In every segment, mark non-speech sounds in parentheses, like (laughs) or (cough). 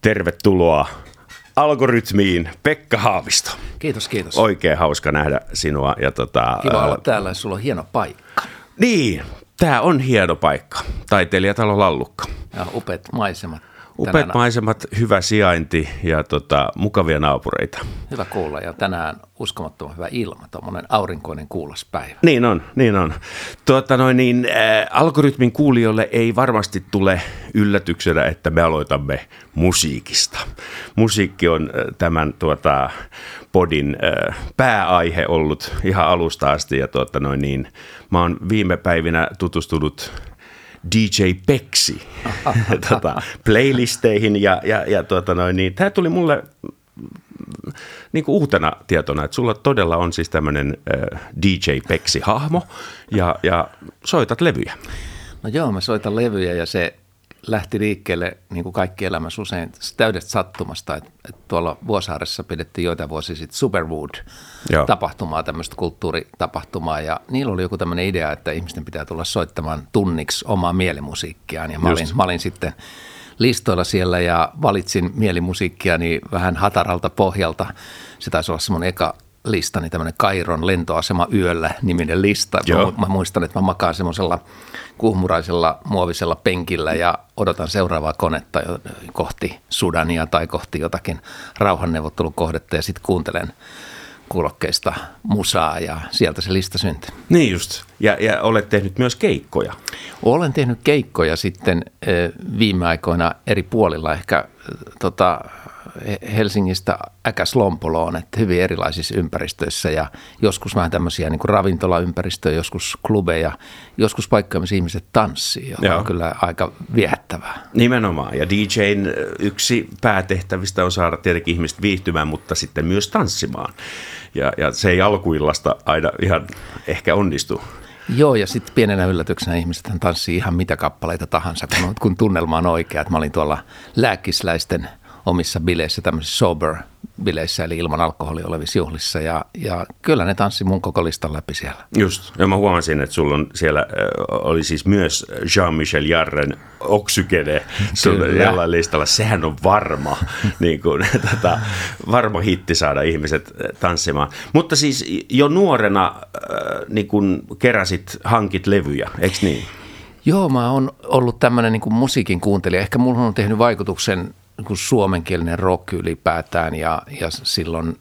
Tervetuloa algoritmiin, Pekka Haavisto. Kiitos, kiitos. Oikein hauska nähdä sinua. Ja tota, Kiva olla täällä, sulla on hieno paikka. Niin, tämä on hieno paikka. Taiteilijatalo Lallukka. Ja upeat maisemat. Upeat tänään, maisemat, hyvä sijainti ja tota, mukavia naapureita. Hyvä kuulla ja tänään uskomattoman hyvä ilma, tuommoinen aurinkoinen kuulas päivä. Niin on, niin on. Tuota noin, niin, äh, algoritmin kuulijoille ei varmasti tule yllätyksenä, että me aloitamme musiikista. Musiikki on äh, tämän tuota, podin äh, pääaihe ollut ihan alusta asti ja tuota noin, niin, mä oon viime päivinä tutustunut DJ Peksi (laughs) tota, playlisteihin ja, ja, ja tuota noin, niin, tämä tuli mulle niin kuin uutena tietona, että sulla todella on siis tämmöinen äh, DJ Peksi-hahmo ja, ja soitat levyjä. No joo, mä soitan levyjä ja se lähti liikkeelle niin kuin kaikki elämässä usein täydestä sattumasta, että, että tuolla Vuosaaressa pidettiin joita vuosia sitten Superwood-tapahtumaa, tämmöistä kulttuuritapahtumaa. Ja niillä oli joku tämmöinen idea, että ihmisten pitää tulla soittamaan tunniksi omaa mielimusiikkiaan. Ja mä olin, mä olin sitten listoilla siellä ja valitsin mielimusiikkiani vähän hataralta pohjalta. Se taisi olla semmoinen eka listani, tämmöinen Kairon lentoasema yöllä niminen lista. Joo. Mä muistan, että mä makaan semmoisella kuhmuraisella muovisella penkillä ja odotan seuraavaa konetta kohti Sudania tai kohti jotakin rauhanneuvottelukohdetta ja sitten kuuntelen kuulokkeista musaa ja sieltä se lista syntyi. Niin just. Ja, ja olet tehnyt myös keikkoja. Olen tehnyt keikkoja sitten viime aikoina eri puolilla ehkä tota, Helsingistä äkäs Lompoloon, että hyvin erilaisissa ympäristöissä ja joskus vähän tämmöisiä niin kuin ravintolaympäristöjä, joskus klubeja, joskus paikkoja, missä ihmiset tanssii, joka Joo. on kyllä aika viehättävää. Nimenomaan ja DJn yksi päätehtävistä on saada tietenkin ihmiset viihtymään, mutta sitten myös tanssimaan ja, ja se ei alkuillasta aina ihan ehkä onnistu. Joo, ja sitten pienenä yllätyksenä ihmiset tanssii ihan mitä kappaleita tahansa, kun, kun tunnelma on oikea. Että mä olin tuolla lääkisläisten – omissa bileissä, tämmöisissä sober bileissä, eli ilman alkoholia olevissa juhlissa. Ja, ja kyllä ne tanssi mun koko listan läpi siellä. Just, ja mä huomasin, että sulla on siellä, oli siis myös Jean-Michel Jarren Oksykene jollain listalla. Sehän on varma, (laughs) niin kuin, tota, varma hitti saada ihmiset tanssimaan. Mutta siis jo nuorena niin kuin keräsit, hankit levyjä, eikö niin? Joo, mä oon ollut tämmöinen niin musiikin kuuntelija. Ehkä mulla on tehnyt vaikutuksen niin suomenkielinen rock ylipäätään ja, ja silloin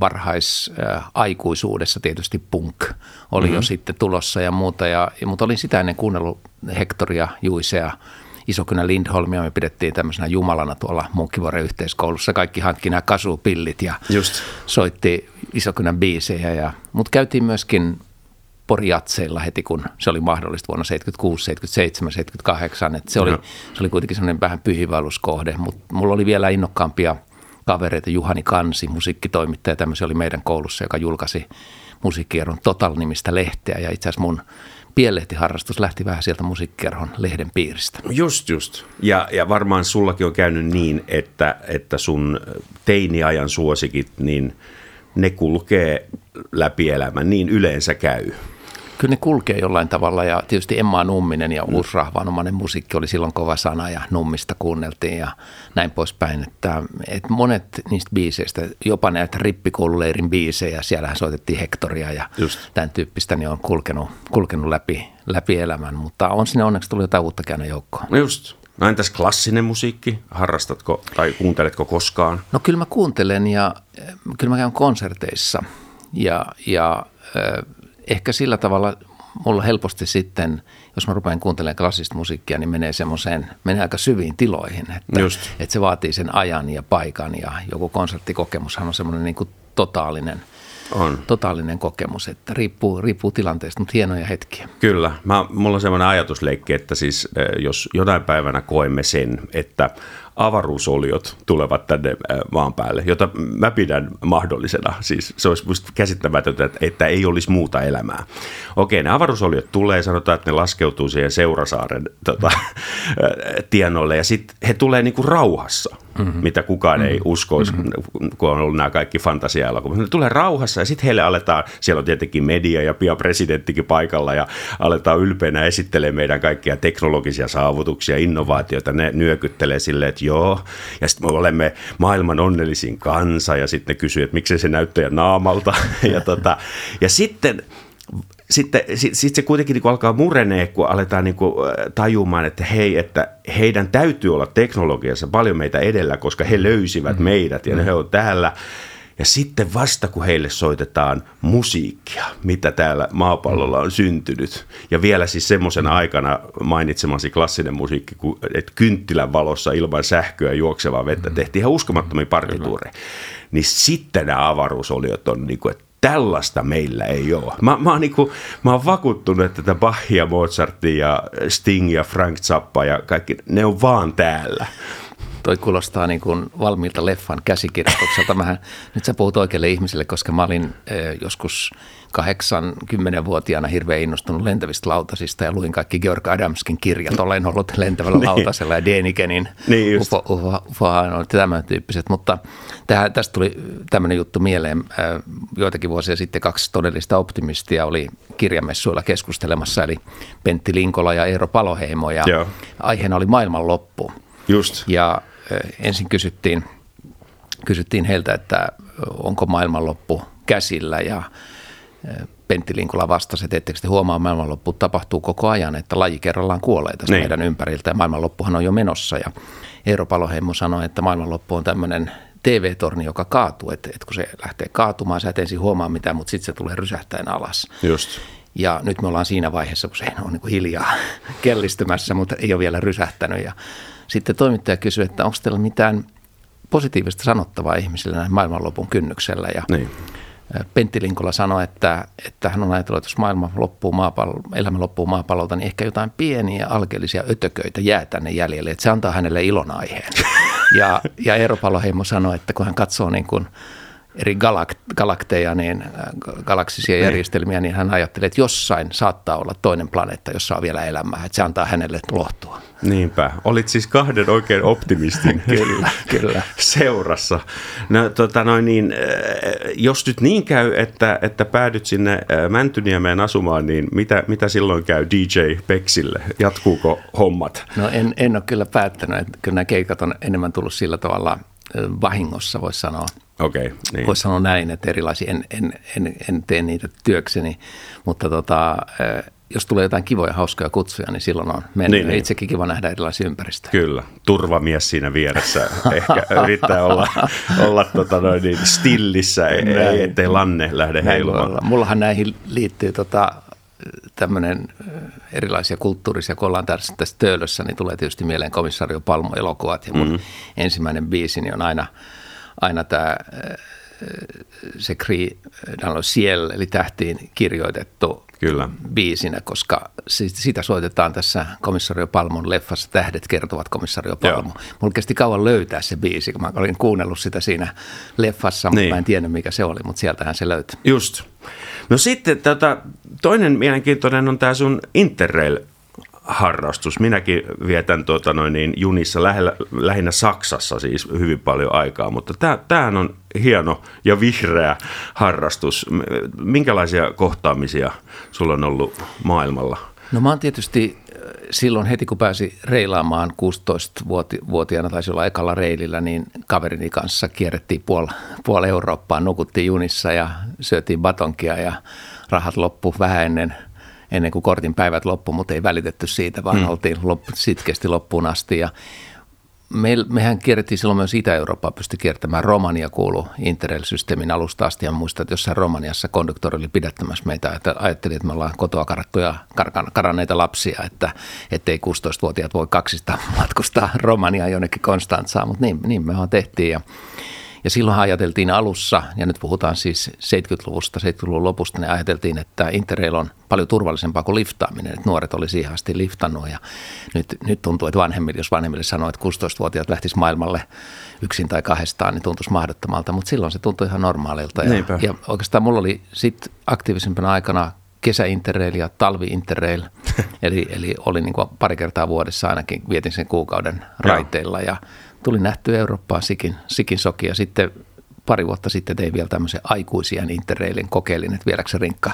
varhaisaikuisuudessa tietysti punk oli mm-hmm. jo sitten tulossa ja muuta. Ja, ja, mutta olin sitä ennen kuunnellut Hektoria, Juisea, Isokynä Lindholmia. Me pidettiin tämmöisenä jumalana tuolla Munkkivuoren yhteiskoulussa. Kaikki hankki nämä kasupillit ja Just. soitti Isokynän biisejä. Ja, mutta käytiin myöskin Porijatseilla heti, kun se oli mahdollista vuonna 76, 77, 78. Että se, oli, se oli kuitenkin semmoinen vähän pyhivaelluskohde, mutta mulla oli vielä innokkaampia kavereita. Juhani Kansi, musiikkitoimittaja, tämmöisiä oli meidän koulussa, joka julkaisi musiikkierron Total-nimistä lehteä. Ja itse asiassa mun pienlehtiharrastus lähti vähän sieltä musiikkierron lehden piiristä. Just, just. Ja, ja varmaan sullakin on käynyt niin, että, että sun teiniajan suosikit, niin ne kulkee läpi elämän, niin yleensä käy. Kyllä ne kulkee jollain tavalla ja tietysti Emma Numminen ja. Uusi Rahvanomainen musiikki oli silloin kova sana ja Nummista kuunneltiin ja näin poispäin. Että, että monet niistä biiseistä, jopa näitä rippikoululeirin biisejä, siellähän soitettiin Hektoria ja Just. tämän tyyppistä, niin on kulkenut, kulkenut läpi, läpi elämän. Mutta on sinne onneksi tullut jotain uutta käänne joukkoon. Just. No entäs klassinen musiikki? Harrastatko tai kuunteletko koskaan? No kyllä mä kuuntelen ja kyllä mä käyn konserteissa ja, ja ehkä sillä tavalla mulla helposti sitten, jos mä rupean kuuntelemaan klassista musiikkia, niin menee semmoiseen, menee aika syviin tiloihin. Että, Just. että se vaatii sen ajan ja paikan ja joku konserttikokemushan on semmoinen niin kuin totaalinen – on. totaalinen kokemus, että riippuu, riippuu tilanteesta, mutta hienoja hetkiä. Kyllä. Mä, mulla on semmoinen ajatusleikki, että siis jos jonain päivänä koemme sen, että avaruusoliot tulevat tänne maan päälle, jota mä pidän mahdollisena. Siis se olisi musta käsittämätöntä, että, että ei olisi muuta elämää. Okei, ne avaruusoliot tulee, sanotaan, että ne laskeutuu siihen Seurasaaren tota, (laughs) tienoille ja sitten he tulee niinku rauhassa – mm-hmm. mitä kukaan mm-hmm. ei uskoisi, mm-hmm. kun on ollut nämä kaikki fantasia-elokuvat. Ne tulee rauhassa ja sitten heille aletaan, siellä on tietenkin media ja pian presidenttikin paikalla ja aletaan ylpeänä esittelee meidän kaikkia teknologisia saavutuksia, innovaatioita. Ne nyökyttelee silleen, että joo, ja sitten me olemme maailman onnellisin kansa ja sitten ne kysyy, että miksi se näyttää naamalta. (laughs) ja, tota, ja sitten sitten sit, sit se kuitenkin niin alkaa murenee, kun aletaan niin kuin tajumaan, että hei, että heidän täytyy olla teknologiassa paljon meitä edellä, koska he löysivät mm. meidät ja mm. he on täällä. Ja sitten vasta kun heille soitetaan musiikkia, mitä täällä maapallolla on syntynyt. Ja vielä siis semmoisena aikana mainitsemasi klassinen musiikki, että kynttilän valossa ilman sähköä juoksevaa vettä tehtiin ihan uskomattomia partituureja. Niin sitten nämä avaruusoliot on niin kuin, että tällaista meillä ei ole. Mä, mä, oon niinku, mä oon vakuuttunut, että tätä Bachia, Mozartia Sting ja Frank Zappa ja kaikki, ne on vaan täällä. Toi kuulostaa niin kuin valmiilta leffan käsikirjoitukselta. (laughs) Mähän, nyt sä puhut oikealle ihmiselle, koska mä olin eh, joskus kahdeksan, vuotiaana hirveän innostunut lentävistä lautasista ja luin kaikki Georg Adamskin kirjat. Olen ollut (laughs) lentävällä niin. lautasella ja Denigenin niin ufo, ufo, ufohan oli tämän tyyppiset. Mutta tähän, tästä tuli tämmöinen juttu mieleen. Joitakin vuosia sitten kaksi todellista optimistia oli kirjamessuilla keskustelemassa, eli Pentti Linkola ja Eero Paloheimo. Ja Joo. aiheena oli maailmanloppu. Just. Ja ensin kysyttiin, kysyttiin heiltä, että onko maailmanloppu käsillä ja Pentti Linkola vastasi, että ettekö te huomaa, maailmanloppu tapahtuu koko ajan, että laji kerrallaan kuolee tässä niin. meidän ympäriltä ja maailmanloppuhan on jo menossa. Ja Eero Paloheimo sanoi, että maailmanloppu on tämmöinen TV-torni, joka kaatuu, että, että kun se lähtee kaatumaan, sä et ensin huomaa mitään, mutta sitten se tulee rysähtäen alas. Just. Ja nyt me ollaan siinä vaiheessa, kun se on niin kuin hiljaa (laughs) kellistymässä, mutta ei ole vielä rysähtänyt. Ja sitten toimittaja kysyi, että onko teillä mitään positiivista sanottavaa ihmisille näin maailmanlopun kynnyksellä. Ja niin. Pentti Linkola sanoi, että, että hän on ajatellut, että jos maailma loppuu maapallo, elämä loppuu maapallolta, niin ehkä jotain pieniä alkeellisia ötököitä jää tänne jäljelle, että se antaa hänelle ilonaiheen. (laughs) Ja, ja Eero Paloheimo sanoi, että kun hän katsoo niin kuin eri galak- galakteja, niin äh, galaksisia niin. järjestelmiä, niin hän ajattelee, että jossain saattaa olla toinen planeetta, jossa on vielä elämää, että se antaa hänelle lohtua. Niinpä. Olit siis kahden oikein optimistin (laughs) kyllä, kyllä. seurassa. No, tota noin niin, äh, jos nyt niin käy, että, että päädyt sinne äh, Mäntyniemeen asumaan, niin mitä, mitä silloin käy DJ Peksille? Jatkuuko hommat? No en, en ole kyllä päättänyt. Että kyllä nämä keikat on enemmän tullut sillä tavalla vahingossa, voisi sanoa. Okay, niin. Voisi sanoa näin, että erilaisia, en, en, en, en tee niitä työkseni, mutta tota, jos tulee jotain kivoja, hauskoja kutsuja, niin silloin on mennyt. Niin, niin. Itsekin kiva nähdä erilaisia ympäristöjä. Kyllä, turvamies siinä vieressä (laughs) ehkä yrittää olla, olla tota noin niin stillissä, ei, ettei lanne lähde heilumaan. Mullahan näihin liittyy tota, tämmöinen erilaisia kulttuurisia, kun ollaan tässä, tässä töölössä, niin tulee tietysti mieleen komissario Palmo-elokuvat. Ja mun mm-hmm. ensimmäinen biisi niin on aina, aina tämä se Cri dans ciel, eli tähtiin kirjoitettu Kyllä. biisinä, koska sitä soitetaan tässä komissario Palmon leffassa Tähdet kertovat komissario Palmo. Joo. Mulla kesti kauan löytää se biisi, kun mä olin kuunnellut sitä siinä leffassa, mutta niin. mä en tiedä mikä se oli, mutta sieltähän se löytyi. Just. No sitten tota, toinen mielenkiintoinen on tämä sun Interrail harrastus. Minäkin vietän tuota noin, niin junissa lähellä, lähinnä Saksassa siis hyvin paljon aikaa, mutta tämähän on hieno ja vihreä harrastus. Minkälaisia kohtaamisia sulla on ollut maailmalla? No mä oon tietysti äh, silloin heti kun pääsi reilaamaan 16-vuotiaana, taisi olla ekalla reilillä, niin kaverini kanssa kierrettiin puoli, puoli Eurooppaa, nukuttiin junissa ja syötiin batonkia ja rahat loppu vähän ennen – ennen kuin kortin päivät loppu, mutta ei välitetty siitä, vaan mm. oltiin loppu, sitkeästi loppuun asti. Ja me, mehän kierrettiin silloin myös Itä-Eurooppaa, pystyi kiertämään. Romania kuulu Interrail-systeemin alusta asti. Ja muistan, että jossain Romaniassa konduktori oli pidättämässä meitä. Että ajattelin, että me ollaan kotoa karattuja, karanneita lapsia, että ei 16-vuotiaat voi kaksista matkustaa Romaniaan jonnekin Konstantsaan. Mutta niin, niin me tehtiin. Ja ja silloin ajateltiin alussa, ja nyt puhutaan siis 70-luvusta, 70-luvun lopusta, niin ajateltiin, että Interrail on paljon turvallisempaa kuin liftaaminen, että nuoret oli siihen asti liftannut. Ja nyt, nyt tuntuu, että vanhemmille, jos vanhemmille sanoo, että 16-vuotiaat lähtis maailmalle yksin tai kahdestaan, niin tuntuisi mahdottomalta, mutta silloin se tuntui ihan normaalilta. Ja, ja oikeastaan mulla oli sitten aktiivisempana aikana kesäinterrail ja talvi-interrail. (laughs) eli, eli oli niin kuin pari kertaa vuodessa ainakin, vietin sen kuukauden raiteilla ja tuli nähty Eurooppaa sikin, sikin soki ja sitten pari vuotta sitten tein vielä tämmöisen aikuisia interreilin kokeilin, että vieläkö se rinkka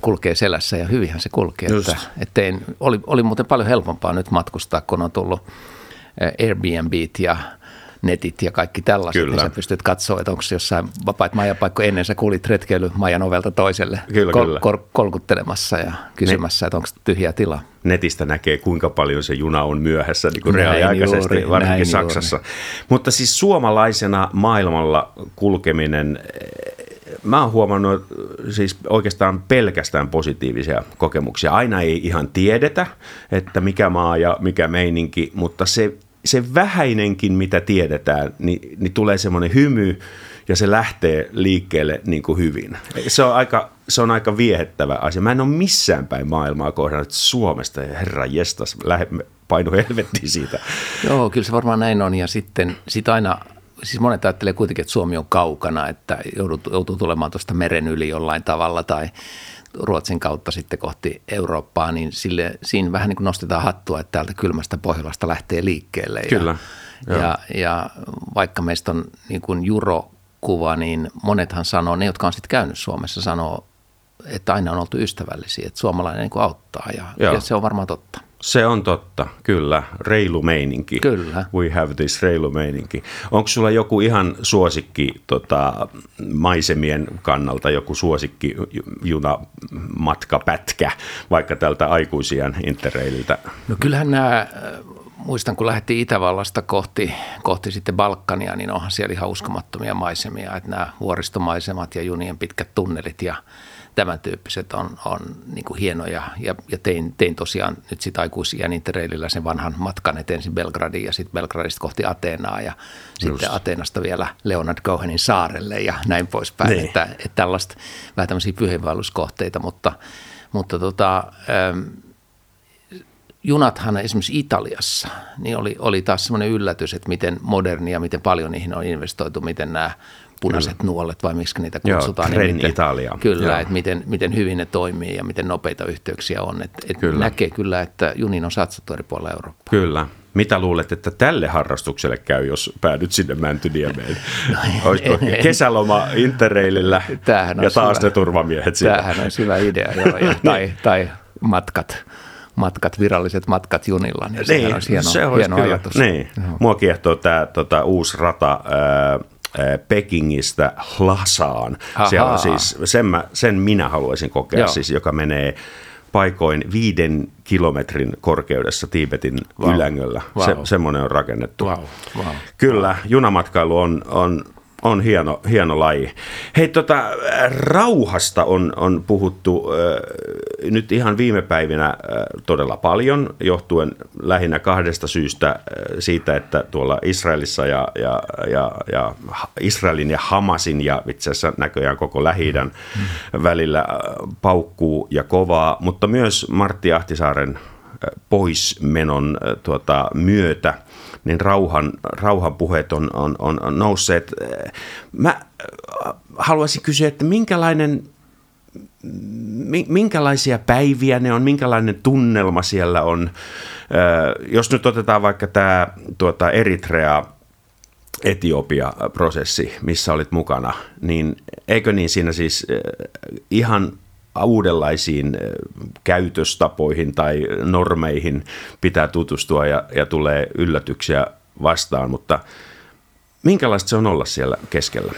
kulkee selässä ja hyvinhän se kulkee. Että, että tein, oli, oli muuten paljon helpompaa nyt matkustaa, kun on tullut Airbnb ja netit ja kaikki tällaiset, niin kyllä. niin sä pystyt katsoa, että onko jossain vapaita majapaikkoja ennen sä kuulit retkeily majan ovelta toiselle kyllä, kol- kyllä. Kol- kolkuttelemassa ja kysymässä, ne, että onko tyhjä tila. Netistä näkee, kuinka paljon se juna on myöhässä niin kuin reaaliaikaisesti, juuri, varsinkin Saksassa. Juuri. Mutta siis suomalaisena maailmalla kulkeminen mä oon huomannut siis oikeastaan pelkästään positiivisia kokemuksia. Aina ei ihan tiedetä, että mikä maa ja mikä meininki, mutta se se vähäinenkin, mitä tiedetään, niin, niin tulee semmoinen hymy ja se lähtee liikkeelle niin kuin hyvin. Se on, aika, se on aika viehettävä asia. Mä en ole missään päin maailmaa kohdannut Suomesta ja herra jestas, lähde, painu helvettiin siitä. Joo, kyllä se varmaan näin on ja sitten sit aina siis monet ajattelee kuitenkin, että Suomi on kaukana, että joutuu, joutuu tulemaan tuosta meren yli jollain tavalla tai Ruotsin kautta sitten kohti Eurooppaa, niin sille, siinä vähän niin kuin nostetaan hattua, että täältä kylmästä Pohjolasta lähtee liikkeelle. Kyllä. Ja, ja, ja vaikka meistä on niin kuin jurokuva, niin monethan sanoo, ne jotka on sitten käynyt Suomessa, sanoo, että aina on oltu ystävällisiä, että suomalainen niin kuin auttaa ja, ja se on varmaan totta. Se on totta, kyllä. Reilu meininki. Kyllä. We have this reilu meininki. Onko sulla joku ihan suosikki tota, maisemien kannalta, joku suosikki junamatka-pätkä, vaikka tältä aikuisien interreililtä? No kyllähän nämä, äh, muistan kun lähdettiin Itävallasta kohti, kohti sitten Balkania, niin onhan siellä ihan uskomattomia maisemia, että nämä vuoristomaisemat ja junien pitkät tunnelit ja – tämän tyyppiset on, on niin kuin hienoja. Ja, ja tein, tein tosiaan nyt sitten aikuisien interreilillä sen vanhan matkan, että ensin Belgradiin ja sitten Belgradista kohti Ateenaa ja Just. sitten Ateenasta vielä Leonard Cohenin saarelle ja näin poispäin. Niin. Että, että tällaista vähän tämmöisiä pyhiinvaelluskohteita, mutta, mutta tota, ähm, junathan esimerkiksi Italiassa, niin oli, oli taas semmoinen yllätys, että miten modernia, miten paljon niihin on investoitu, miten nämä punaiset kyllä. nuolet vai miksi niitä kutsutaan. Joo, niin miten, Italia. Kyllä, että miten, miten hyvin ne toimii ja miten nopeita yhteyksiä on. Et, et kyllä. Näkee kyllä, että junin on satsattu eri puolilla Eurooppaa. Kyllä. Mitä luulet, että tälle harrastukselle käy, jos päädyt sinne Mäntyniemeen? (laughs) No, Olisiko kesäloma Interrailillä ja taas hyvä, ne turvamiehet siellä? Tämähän on hyvä idea, joo. Ja, (laughs) tai, tai matkat matkat, viralliset matkat junilla, niin, niin olisi hieno, se olisi hieno kyllä. ajatus. Niin. Mua kiehtoo tämä tota, uusi rata, ää, Pekingistä Lasaan. Siellä on siis, sen, mä, sen minä haluaisin kokea, Joo. siis, joka menee paikoin viiden kilometrin korkeudessa Tiibetin wow. ylängöllä. Wow. Se, semmoinen on rakennettu. Wow. Wow. Kyllä, junamatkailu on, on on hieno, hieno laji. Hei, tota, rauhasta on, on puhuttu äh, nyt ihan viime päivinä äh, todella paljon, johtuen lähinnä kahdesta syystä. Äh, siitä, että tuolla Israelissa ja, ja, ja, ja Israelin ja Hamasin ja itse asiassa näköjään koko lähi mm. välillä äh, paukkuu ja kovaa, mutta myös Martti Ahtisaaren äh, poismenon äh, tuota, myötä – niin rauhan, rauhan puheet on, on, on nousseet. Mä äh, haluaisin kysyä, että minkälainen minkälaisia päiviä ne on, minkälainen tunnelma siellä on. Äh, jos nyt otetaan vaikka tämä tuota Eritrea, Etiopia-prosessi, missä olit mukana, niin eikö niin siinä siis äh, ihan uudenlaisiin käytöstapoihin tai normeihin pitää tutustua ja, ja tulee yllätyksiä vastaan, mutta minkälaista se on olla siellä keskellä?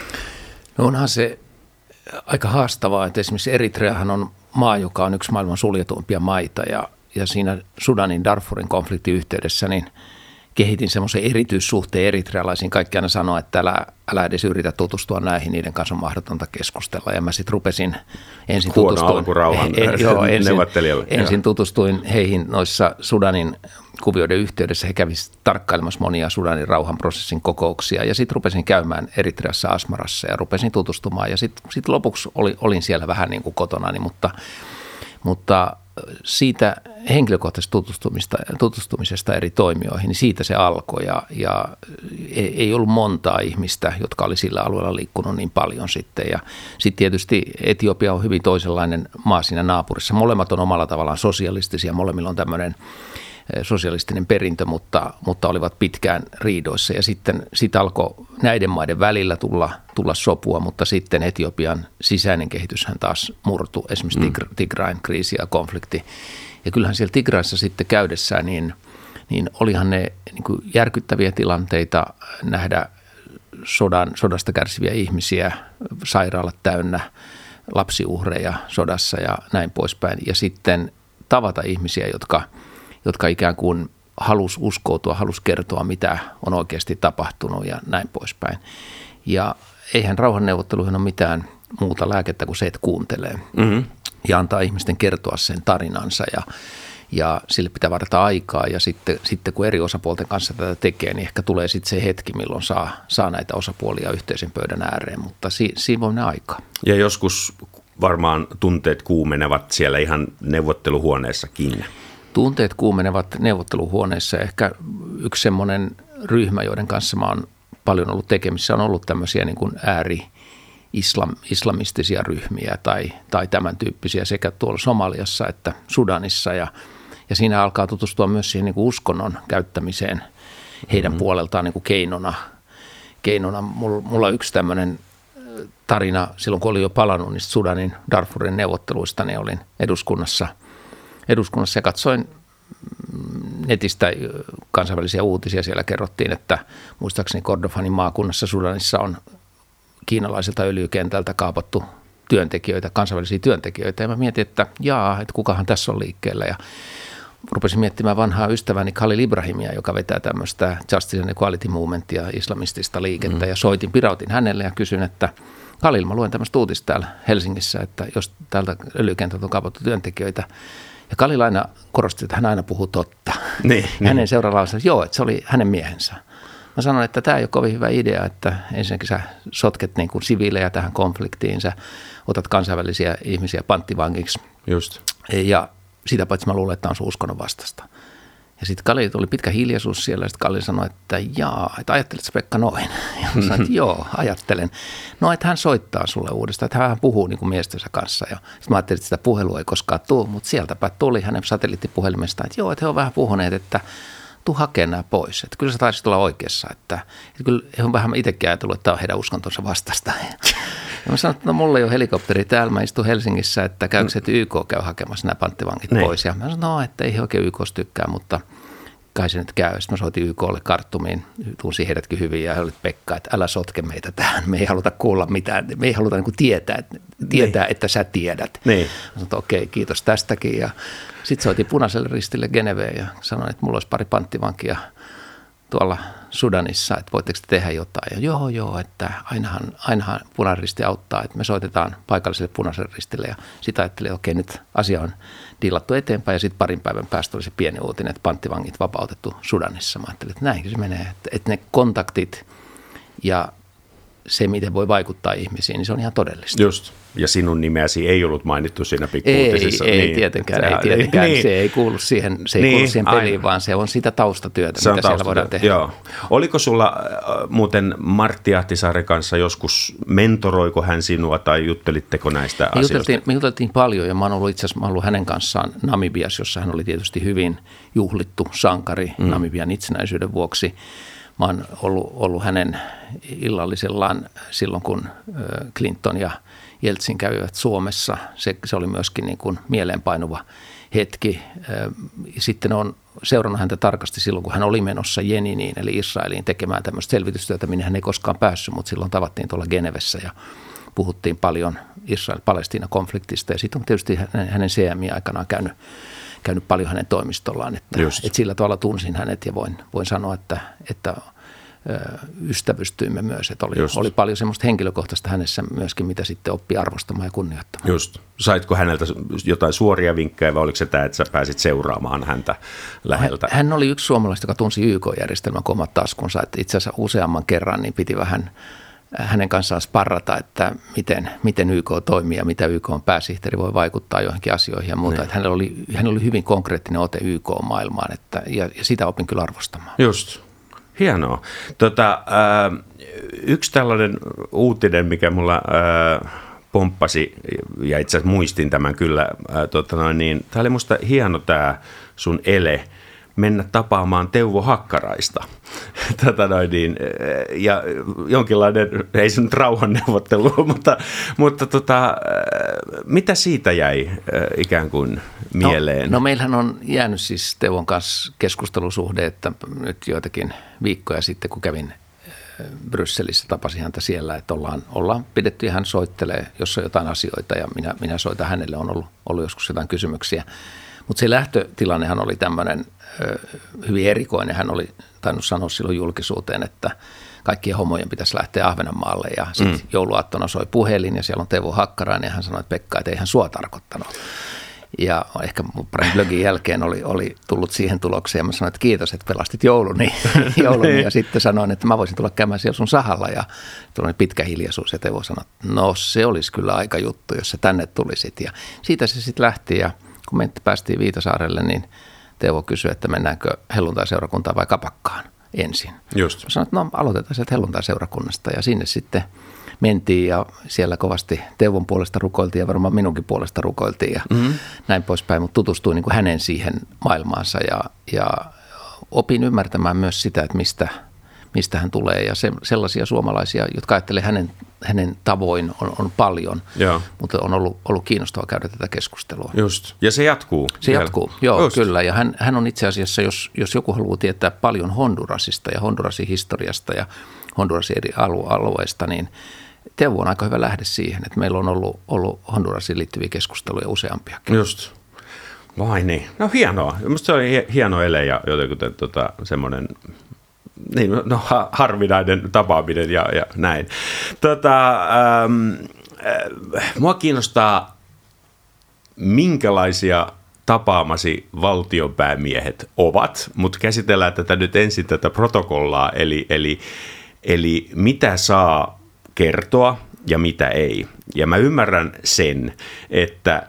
No onhan se aika haastavaa, että esimerkiksi Eritreahan on maa, joka on yksi maailman suljetuimpia maita ja, ja siinä Sudanin Darfurin konfliktin yhteydessä niin – kehitin semmoisen erityissuhteen eritrealaisiin. Kaikki aina sanoo, että älä, älä edes yritä tutustua näihin, niiden kanssa on mahdotonta keskustella. Ja mä sitten rupesin ensin Huono tutustuin, he, (laughs) joo, ensin, ensin tutustuin heihin noissa Sudanin kuvioiden yhteydessä. He kävisivät tarkkailemassa monia Sudanin rauhanprosessin kokouksia ja sitten rupesin käymään Eritreassa Asmarassa ja rupesin tutustumaan. Ja sitten sit lopuksi oli, olin siellä vähän niin kuin kotonani, mutta, mutta siitä henkilökohtaisesta tutustumista, tutustumisesta eri toimijoihin, niin siitä se alkoi ja, ja ei ollut montaa ihmistä, jotka oli sillä alueella liikkunut niin paljon sitten. Ja sitten tietysti Etiopia on hyvin toisenlainen maa siinä naapurissa. Molemmat on omalla tavallaan sosialistisia, molemmilla on tämmöinen sosialistinen perintö, mutta, mutta olivat pitkään riidoissa. Ja sitten sit alkoi näiden maiden välillä tulla, tulla sopua, mutta sitten Etiopian sisäinen kehityshän taas murtu, esimerkiksi mm. Tigrain kriisi ja konflikti. Ja kyllähän siellä Tigraissa sitten käydessään, niin, niin olihan ne niin kuin järkyttäviä tilanteita nähdä sodan, sodasta kärsiviä ihmisiä, sairaalat täynnä, lapsiuhreja sodassa ja näin poispäin. Ja sitten tavata ihmisiä, jotka, jotka ikään kuin halus uskoutua, halus kertoa, mitä on oikeasti tapahtunut ja näin poispäin. Ja eihän rauhanneuvotteluihin ole mitään muuta lääkettä kuin se, että kuuntelee mm-hmm. ja antaa ihmisten kertoa sen tarinansa ja, ja sille pitää varata aikaa ja sitten, sitten kun eri osapuolten kanssa tätä tekee, niin ehkä tulee sitten se hetki, milloin saa, saa näitä osapuolia yhteisen pöydän ääreen, mutta si, siinä voi mennä aikaa. Ja joskus varmaan tunteet kuumenevat siellä ihan neuvotteluhuoneessakin. Tunteet kuumenevat neuvotteluhuoneessa. Ehkä yksi semmoinen ryhmä, joiden kanssa mä oon paljon ollut tekemissä, on ollut tämmöisiä niin kuin ääri islam, islamistisia ryhmiä tai, tai tämän tyyppisiä sekä tuolla Somaliassa että Sudanissa. Ja, ja siinä alkaa tutustua myös siihen niin kuin uskonnon käyttämiseen heidän mm-hmm. puoleltaan niin kuin keinona. keinona. Mulla, mulla yksi tämmöinen tarina silloin, kun olin jo palannut niistä Sudanin Darfurin neuvotteluista, niin olin eduskunnassa, eduskunnassa ja katsoin netistä kansainvälisiä uutisia. Siellä kerrottiin, että muistaakseni Kordofanin maakunnassa Sudanissa on kiinalaiselta öljykentältä kaapattu työntekijöitä, kansainvälisiä työntekijöitä. Ja mä mietin, että jaa, että kukahan tässä on liikkeellä. Ja rupesin miettimään vanhaa ystäväni Khalil Ibrahimia, joka vetää tämmöistä Justice and Equality Movementia, islamistista liikettä. Mm. Ja soitin, pirautin hänelle ja kysyin, että Kalil, mä luen tämmöistä uutista täällä Helsingissä, että jos täältä öljykentältä on kaapattu työntekijöitä, ja Kalil aina korosti, että hän aina puhuu totta. Niin, Hänen niin. seuraavalla että joo, että se oli hänen miehensä. Mä sanoin, että tämä ei ole kovin hyvä idea, että ensinnäkin sä sotket niin kuin siviilejä tähän konfliktiin, sä otat kansainvälisiä ihmisiä panttivangiksi. Just. Ja sitä paitsi mä luulen, että on sun uskonnon vastasta. Ja sitten Kalli tuli pitkä hiljaisuus siellä, ja sitten Kalli sanoi, että jaa, että ajattelet Pekka noin? (laughs) Ja mä sanoin, että (laughs) joo, ajattelen. No, että hän soittaa sulle uudestaan, että hän puhuu niin kuin miestensä kanssa. Ja sitten mä ajattelin, että sitä puhelua ei koskaan tule, mutta sieltäpä tuli hänen satelliittipuhelimestaan, että joo, että he on vähän puhuneet, että tuu hakemaan nämä pois. Että kyllä sä taisit olla oikeassa, että, että kyllä he on vähän itsekin ajatellut, että tämä on heidän uskontonsa vastasta. (laughs) Ja mä sanoin, että no mulla ei ole helikopteri täällä, mä istun Helsingissä, että käykö että YK käy hakemassa nämä panttivangit niin. pois. Ja mä sanoin, no, että ei he oikein YK tykkää, mutta kai se nyt käy. Sitten mä soitin YKlle karttumiin, tunsin heidätkin hyvin ja he olivat Pekka, että älä sotke meitä tähän. Me ei haluta kuulla mitään, me ei haluta niin tietää, tietää niin. että sä tiedät. Niin. Mä sanoin, okei, kiitos tästäkin. Ja sitten soitin punaiselle ristille Geneveen ja sanoin, että mulla olisi pari panttivankia – tuolla Sudanissa, että voitteko tehdä jotain. Ja joo, joo, että ainahan, ainahan punaristi auttaa, että me soitetaan paikalliselle punaiselle ristille. Ja sitten ajattelin, että okei, nyt asia on diilattu eteenpäin. Ja sitten parin päivän päästä oli se pieni uutinen, että panttivangit vapautettu Sudanissa. Mä ajattelin, että näin se menee, että, että ne kontaktit ja se, miten voi vaikuttaa ihmisiin, niin se on ihan todellista. Just. Ja sinun nimeäsi ei ollut mainittu siinä pikkuutisissa. Ei, ei niin. tietenkään, ei tietenkään. Niin. Se ei kuulu siihen, se ei niin, kuulu siihen peliin, aina. vaan se on sitä taustatyötä, se mitä taustatyötä. siellä voidaan tehdä. Joo. Oliko sulla äh, muuten Martti Ahtisaaren kanssa joskus, mentoroiko hän sinua tai juttelitteko näistä me asioista? Juteltiin, me juteltiin paljon ja mä oon ollut itse asiassa ollut hänen kanssaan Namibias, jossa hän oli tietysti hyvin juhlittu sankari mm. Namibian itsenäisyyden vuoksi. Mä oon ollut, ollut hänen illallisellaan silloin, kun Clinton ja Jeltsin kävivät Suomessa. Se, se oli myöskin niin kuin mieleenpainuva hetki. Sitten on seurannut häntä tarkasti silloin, kun hän oli menossa Jeniniin, eli Israeliin, tekemään tämmöistä selvitystyötä, minne hän ei koskaan päässyt, mutta silloin tavattiin tuolla Genevessä ja puhuttiin paljon Israel-Palestiina-konfliktista. Ja sitten on tietysti hänen CMI aikanaan käynyt, käynyt paljon hänen toimistollaan, että, että sillä tavalla tunsin hänet ja voin, voin sanoa, että, että – ystävystyimme myös. Että oli, oli paljon semmoista henkilökohtaista hänessä myöskin, mitä sitten oppi arvostamaan ja kunnioittamaan. Just. Saitko häneltä jotain suoria vinkkejä vai oliko se tämä, että sä pääsit seuraamaan häntä läheltä? Hän, hän oli yksi suomalainen, joka tunsi YK-järjestelmän omat taskunsa. Että itse asiassa useamman kerran niin piti vähän hänen kanssaan sparrata, että miten, miten YK toimii ja mitä YK on pääsihteeri voi vaikuttaa johonkin asioihin ja muuta. Niin. Että hänellä, oli, hänellä oli hyvin konkreettinen ote YK-maailmaan että, ja, ja sitä opin kyllä arvostamaan. Just. Hienoa. Tota, äh, yksi tällainen uutinen, mikä mulla äh, pomppasi, ja itse asiassa muistin tämän kyllä, äh, tota noin, niin, tämä oli musta hieno tämä sun ele. Mennä tapaamaan Teuvo Hakkaraista. (laughs) Tätä noin, niin, ja jonkinlainen, ei se nyt rauhanneuvottelu, (laughs) mutta, mutta tota, mitä siitä jäi ikään kuin mieleen? No, no meillähän on jäänyt siis Teuvon kanssa keskustelusuhde, että nyt joitakin viikkoja sitten, kun kävin Brysselissä, tapasin häntä siellä, että ollaan, ollaan pidetty ja hän soittelee, jos on jotain asioita ja minä, minä soitan hänelle, on ollut, ollut joskus jotain kysymyksiä. Mutta se lähtötilannehan oli tämmöinen hyvin erikoinen. Hän oli tainnut sanoa silloin julkisuuteen, että kaikkien homojen pitäisi lähteä Ahvenanmaalle. Ja sitten mm. jouluaattona soi puhelin ja siellä on Teuvo Hakkarainen ja hän sanoi, että Pekka, että ei hän sua tarkoittanut. Ja ehkä parin blogin jälkeen oli, oli tullut siihen tulokseen ja mä sanoin, että kiitos, että pelastit jouluni. (laughs) jouluni. ja niin. sitten sanoin, että mä voisin tulla käymään siellä sun sahalla ja tuli pitkä hiljaisuus ja Teuvo sanoi, että no se olisi kyllä aika juttu, jos sä tänne tulisit. Ja siitä se sitten lähti ja kun me päästiin Viitasaarelle, niin Teuvo kysyi, että mennäänkö helluntai-seurakuntaan vai kapakkaan ensin. Just. Mä sanoin, että no aloitetaan sieltä helluntai-seurakunnasta ja sinne sitten – mentiin ja siellä kovasti Teuvon puolesta rukoiltiin ja varmaan minunkin puolesta rukoiltiin ja mm-hmm. näin poispäin, mutta tutustuin niin kuin hänen siihen maailmaansa ja, ja opin ymmärtämään myös sitä, että mistä, mistä hän tulee ja se, sellaisia suomalaisia, jotka ajattelee hänen, hänen tavoin on, on paljon, Joo. mutta on ollut, ollut kiinnostavaa käydä tätä keskustelua. Just, ja se jatkuu. Se vielä. jatkuu, joo Just. kyllä ja hän, hän on itse asiassa, jos, jos joku haluaa tietää paljon Hondurasista ja Hondurasin historiasta ja Hondurasin eri alueista, niin – Teuvo on aika hyvä lähde siihen, että meillä on ollut, ollut Hondurasiin liittyviä keskusteluja useampiakin. Just. Vai niin. No hienoa. Minusta se oli hieno ele ja jotenkin tota, semmoinen niin, no, harvinainen tapaaminen ja, ja näin. Tota, ähm, äh, mua kiinnostaa, minkälaisia tapaamasi valtionpäämiehet ovat, mutta käsitellään tätä nyt ensin tätä protokollaa, eli, eli, eli mitä saa kertoa ja mitä ei. Ja mä ymmärrän sen, että,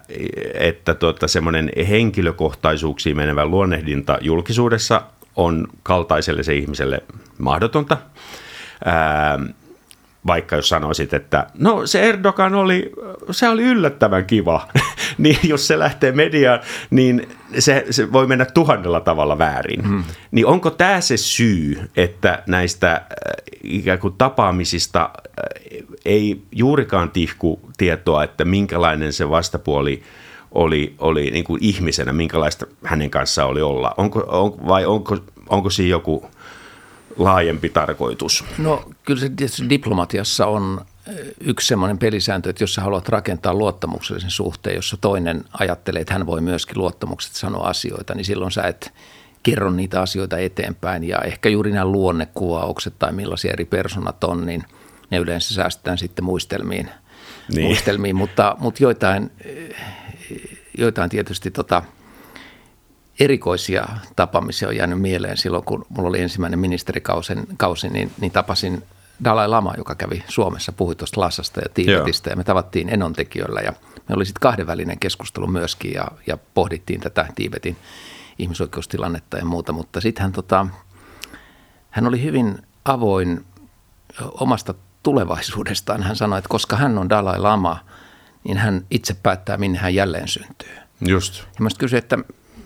että tuota, semmoinen henkilökohtaisuuksiin menevä luonnehdinta julkisuudessa on kaltaiselle se ihmiselle mahdotonta. Ää, vaikka jos sanoisit, että no se Erdogan oli, se oli yllättävän kiva, (laughs) niin jos se lähtee mediaan, niin se, se voi mennä tuhannella tavalla väärin. Hmm. Niin onko tämä se syy, että näistä äh, ikään kuin tapaamisista äh, ei juurikaan tihku tietoa, että minkälainen se vastapuoli oli, oli niin kuin ihmisenä, minkälaista hänen kanssaan oli olla? Onko, on, vai onko, onko siinä joku laajempi tarkoitus? No kyllä se tietysti diplomatiassa on yksi semmoinen pelisääntö, että jos sä haluat rakentaa luottamuksellisen suhteen, jossa toinen ajattelee, että hän voi myöskin luottamukset sanoa asioita, niin silloin sä et kerro niitä asioita eteenpäin. Ja ehkä juuri nämä luonnekuvaukset tai millaisia eri personat on, niin ne yleensä säästetään sitten muistelmiin. Niin. muistelmiin mutta, mutta joitain, joitain tietysti tota, erikoisia tapaamisia on jäänyt mieleen silloin, kun mulla oli ensimmäinen ministerikausi, niin, niin tapasin Dalai Lama, joka kävi Suomessa, puhui tuosta Lassasta ja Tiibetistä ja me tavattiin Enontekijöllä ja me oli sitten kahdenvälinen keskustelu myöskin ja, ja pohdittiin tätä Tiibetin ihmisoikeustilannetta ja muuta, mutta sitten hän, tota, hän oli hyvin avoin omasta tulevaisuudestaan. Hän sanoi, että koska hän on Dalai Lama, niin hän itse päättää, minne hän jälleen syntyy. Just. Ja mä kysyin, että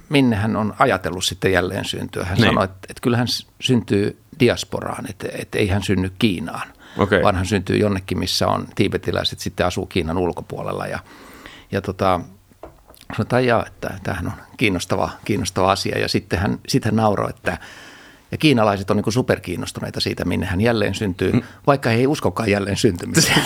minne hän on ajatellut sitten jälleen syntyä. Hän niin. sanoi, että, että kyllä hän syntyy diasporaan, että, että ei hän synny Kiinaan, okay. vaan hän syntyy jonnekin, missä on tiibetiläiset sitten asuu Kiinan ulkopuolella. Ja, ja tota, sanotaan ja, että tämähän on kiinnostava, kiinnostava asia. Ja sitten hän, sitten hän nauroi, että ja kiinalaiset on niin superkiinnostuneita siitä, minne hän jälleen syntyy, mm. vaikka he ei uskokaan jälleen syntymiseen.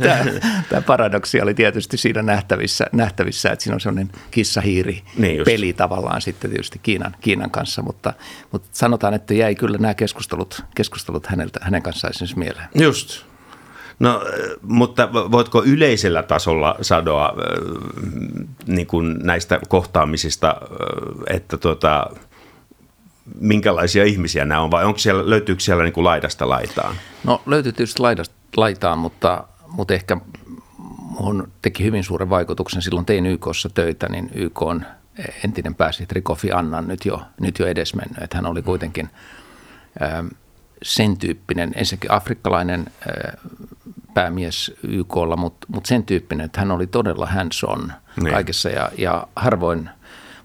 tämä, tämä (laughs) paradoksi oli tietysti siinä nähtävissä, nähtävissä että siinä on sellainen kissahiiri niin peli tavallaan sitten tietysti Kiinan, Kiinan kanssa, mutta, mutta sanotaan, että jäi kyllä nämä keskustelut, keskustelut häneltä, hänen kanssaan esimerkiksi mieleen. Just. No, mutta voitko yleisellä tasolla sanoa niin kuin näistä kohtaamisista, että tuota, minkälaisia ihmisiä nämä on vai onko siellä, löytyykö siellä niin kuin laidasta laitaan? No löytyy tietysti laidasta laitaan, mutta, mutta ehkä mun teki hyvin suuren vaikutuksen. Silloin tein YKssa töitä, niin YK on entinen pääsihteeri Kofi Annan nyt jo, nyt jo edesmennyt. Että hän oli kuitenkin ää, sen tyyppinen, ensinnäkin afrikkalainen ää, päämies YKlla, mutta, mutta sen tyyppinen, että hän oli todella hands on niin. kaikessa ja, ja harvoin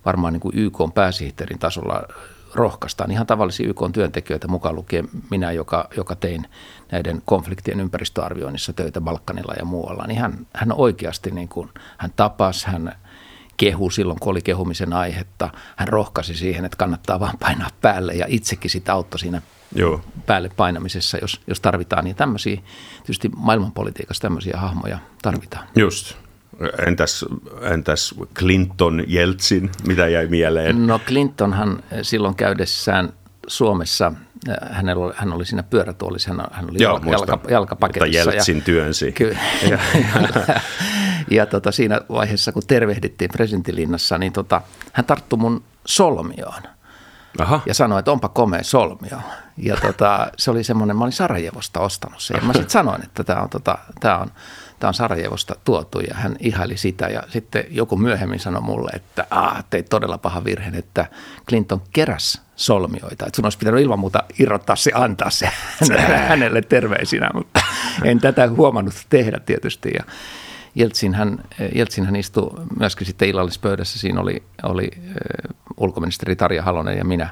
varmaan niin kuin YK pääsihteerin tasolla rohkaistaan ihan tavallisia YK-työntekijöitä mukaan lukien minä, joka, joka tein näiden konfliktien ympäristöarvioinnissa töitä Balkanilla ja muualla, niin hän, hän oikeasti niin kuin, hän tapasi, hän kehu silloin, kun oli kehumisen aihetta. Hän rohkaisi siihen, että kannattaa vaan painaa päälle ja itsekin sitä auttoi siinä Joo. päälle painamisessa, jos, jos tarvitaan. Niin tämmöisiä, tietysti maailmanpolitiikassa tämmöisiä hahmoja tarvitaan. Just. Entäs, entäs Clinton, Jeltsin, mitä jäi mieleen? No Clintonhan silloin käydessään Suomessa, äh, hänellä oli, hän oli siinä pyörätuolissa, hän, hän oli Joo, jalka, jalka, jalkapaketissa. Mutta Jeltsin ja, työnsi. Kyllä. (laughs) ja, (laughs) ja tota, siinä vaiheessa, kun tervehdittiin presidentilinnassa, niin tota, hän tarttui mun solmioon. Aha. ja sanoi, että onpa komea solmio. Ja tota, se oli semmoinen, mä olin Sarajevosta ostanut sen. Ja mä sitten sanoin, että tämä on, tota, tää on tämä on Sarajevosta tuotu ja hän ihaili sitä. Ja sitten joku myöhemmin sanoi mulle, että ah, teit todella paha virhe, että Clinton keräs solmioita, että sun olisi pitänyt ilman muuta irrottaa se, antaa se hänelle terveisinä, mutta en tätä huomannut tehdä tietysti. Ja Jeltsin hän, Jeltsin hän istui myöskin sitten illallispöydässä, siinä oli, oli ulkoministeri Tarja Halonen ja minä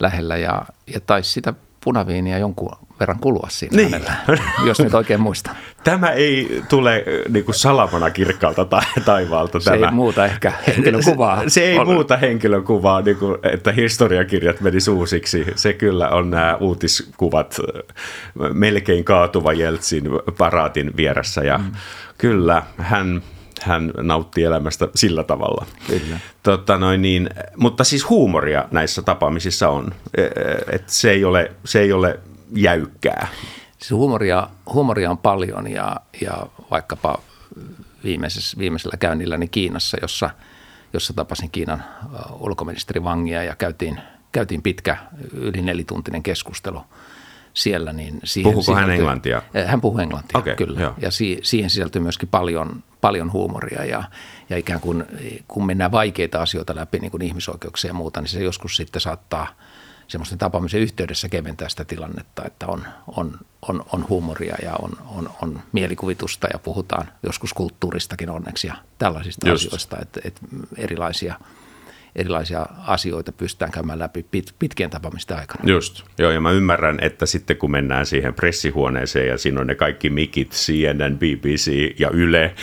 lähellä. Ja, ja taisi sitä punaviiniä jonkun verran kulua siinä niin. hänellä, jos nyt oikein muistan. (laughs) Tämä ei tule niin kuin salamana kirkkaalta ta- taivaalta. Se tämä. ei muuta ehkä (laughs) henkilökuvaa. Se, se ei Olen. muuta henkilökuvaa, niin kuin, että historiakirjat meni suusiksi. Se kyllä on nämä uutiskuvat melkein kaatuva Jeltsin paraatin vieressä ja mm. kyllä hän hän nautti elämästä sillä tavalla. Kyllä. Tota noin niin, mutta siis huumoria näissä tapaamisissa on, e, e, että se ei ole, se ei ole jäykkää. Siis huumoria, huumoria on paljon ja, ja vaikkapa viimeisessä, viimeisellä käynnilläni Kiinassa, jossa, jossa tapasin Kiinan ulkoministeri Vangia ja käytiin, käytiin pitkä yli nelituntinen keskustelu siellä. Niin siihen Puhuuko hän englantia? Hän puhuu englantia, okay, kyllä. Joo. Ja si, siihen sisältyy myöskin paljon, paljon huumoria ja, ja ikään kuin kun mennään vaikeita asioita läpi, niin kuin ihmisoikeuksia ja muuta, niin se joskus sitten saattaa – semmoisten tapaamisen yhteydessä keventää sitä tilannetta, että on, on, on, on huumoria ja on, on, on mielikuvitusta ja puhutaan joskus kulttuuristakin onneksi ja tällaisista Just. asioista, että, että erilaisia – erilaisia asioita pystytään käymään läpi pit, pitkien tapaamisten aikana. Just, joo, ja mä ymmärrän, että sitten kun mennään siihen pressihuoneeseen ja siinä on ne kaikki mikit, CNN, BBC ja Yle,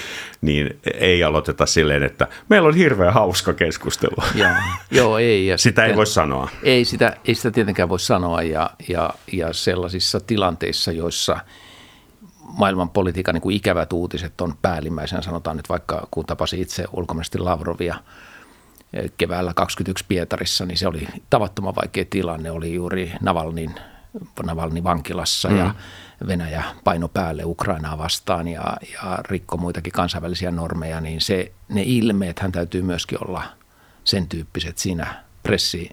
niin ei aloiteta silleen, että meillä on hirveän hauska keskustelu. Joo, joo ei. Ja sitä sitten, ei voi sanoa. Ei sitä, ei sitä tietenkään voi sanoa ja, ja, ja sellaisissa tilanteissa, joissa – maailman politiikan niin kuin ikävät uutiset on päällimmäisenä, sanotaan nyt vaikka kun tapasin itse ulkoministeri Lavrovia – keväällä 21 Pietarissa, niin se oli tavattoman vaikea tilanne. Oli juuri Navalnin, Navalnin vankilassa mm. ja Venäjä paino päälle Ukrainaa vastaan ja, ja rikko muitakin kansainvälisiä normeja, niin se, ne ilmeet hän täytyy myöskin olla sen tyyppiset siinä pressi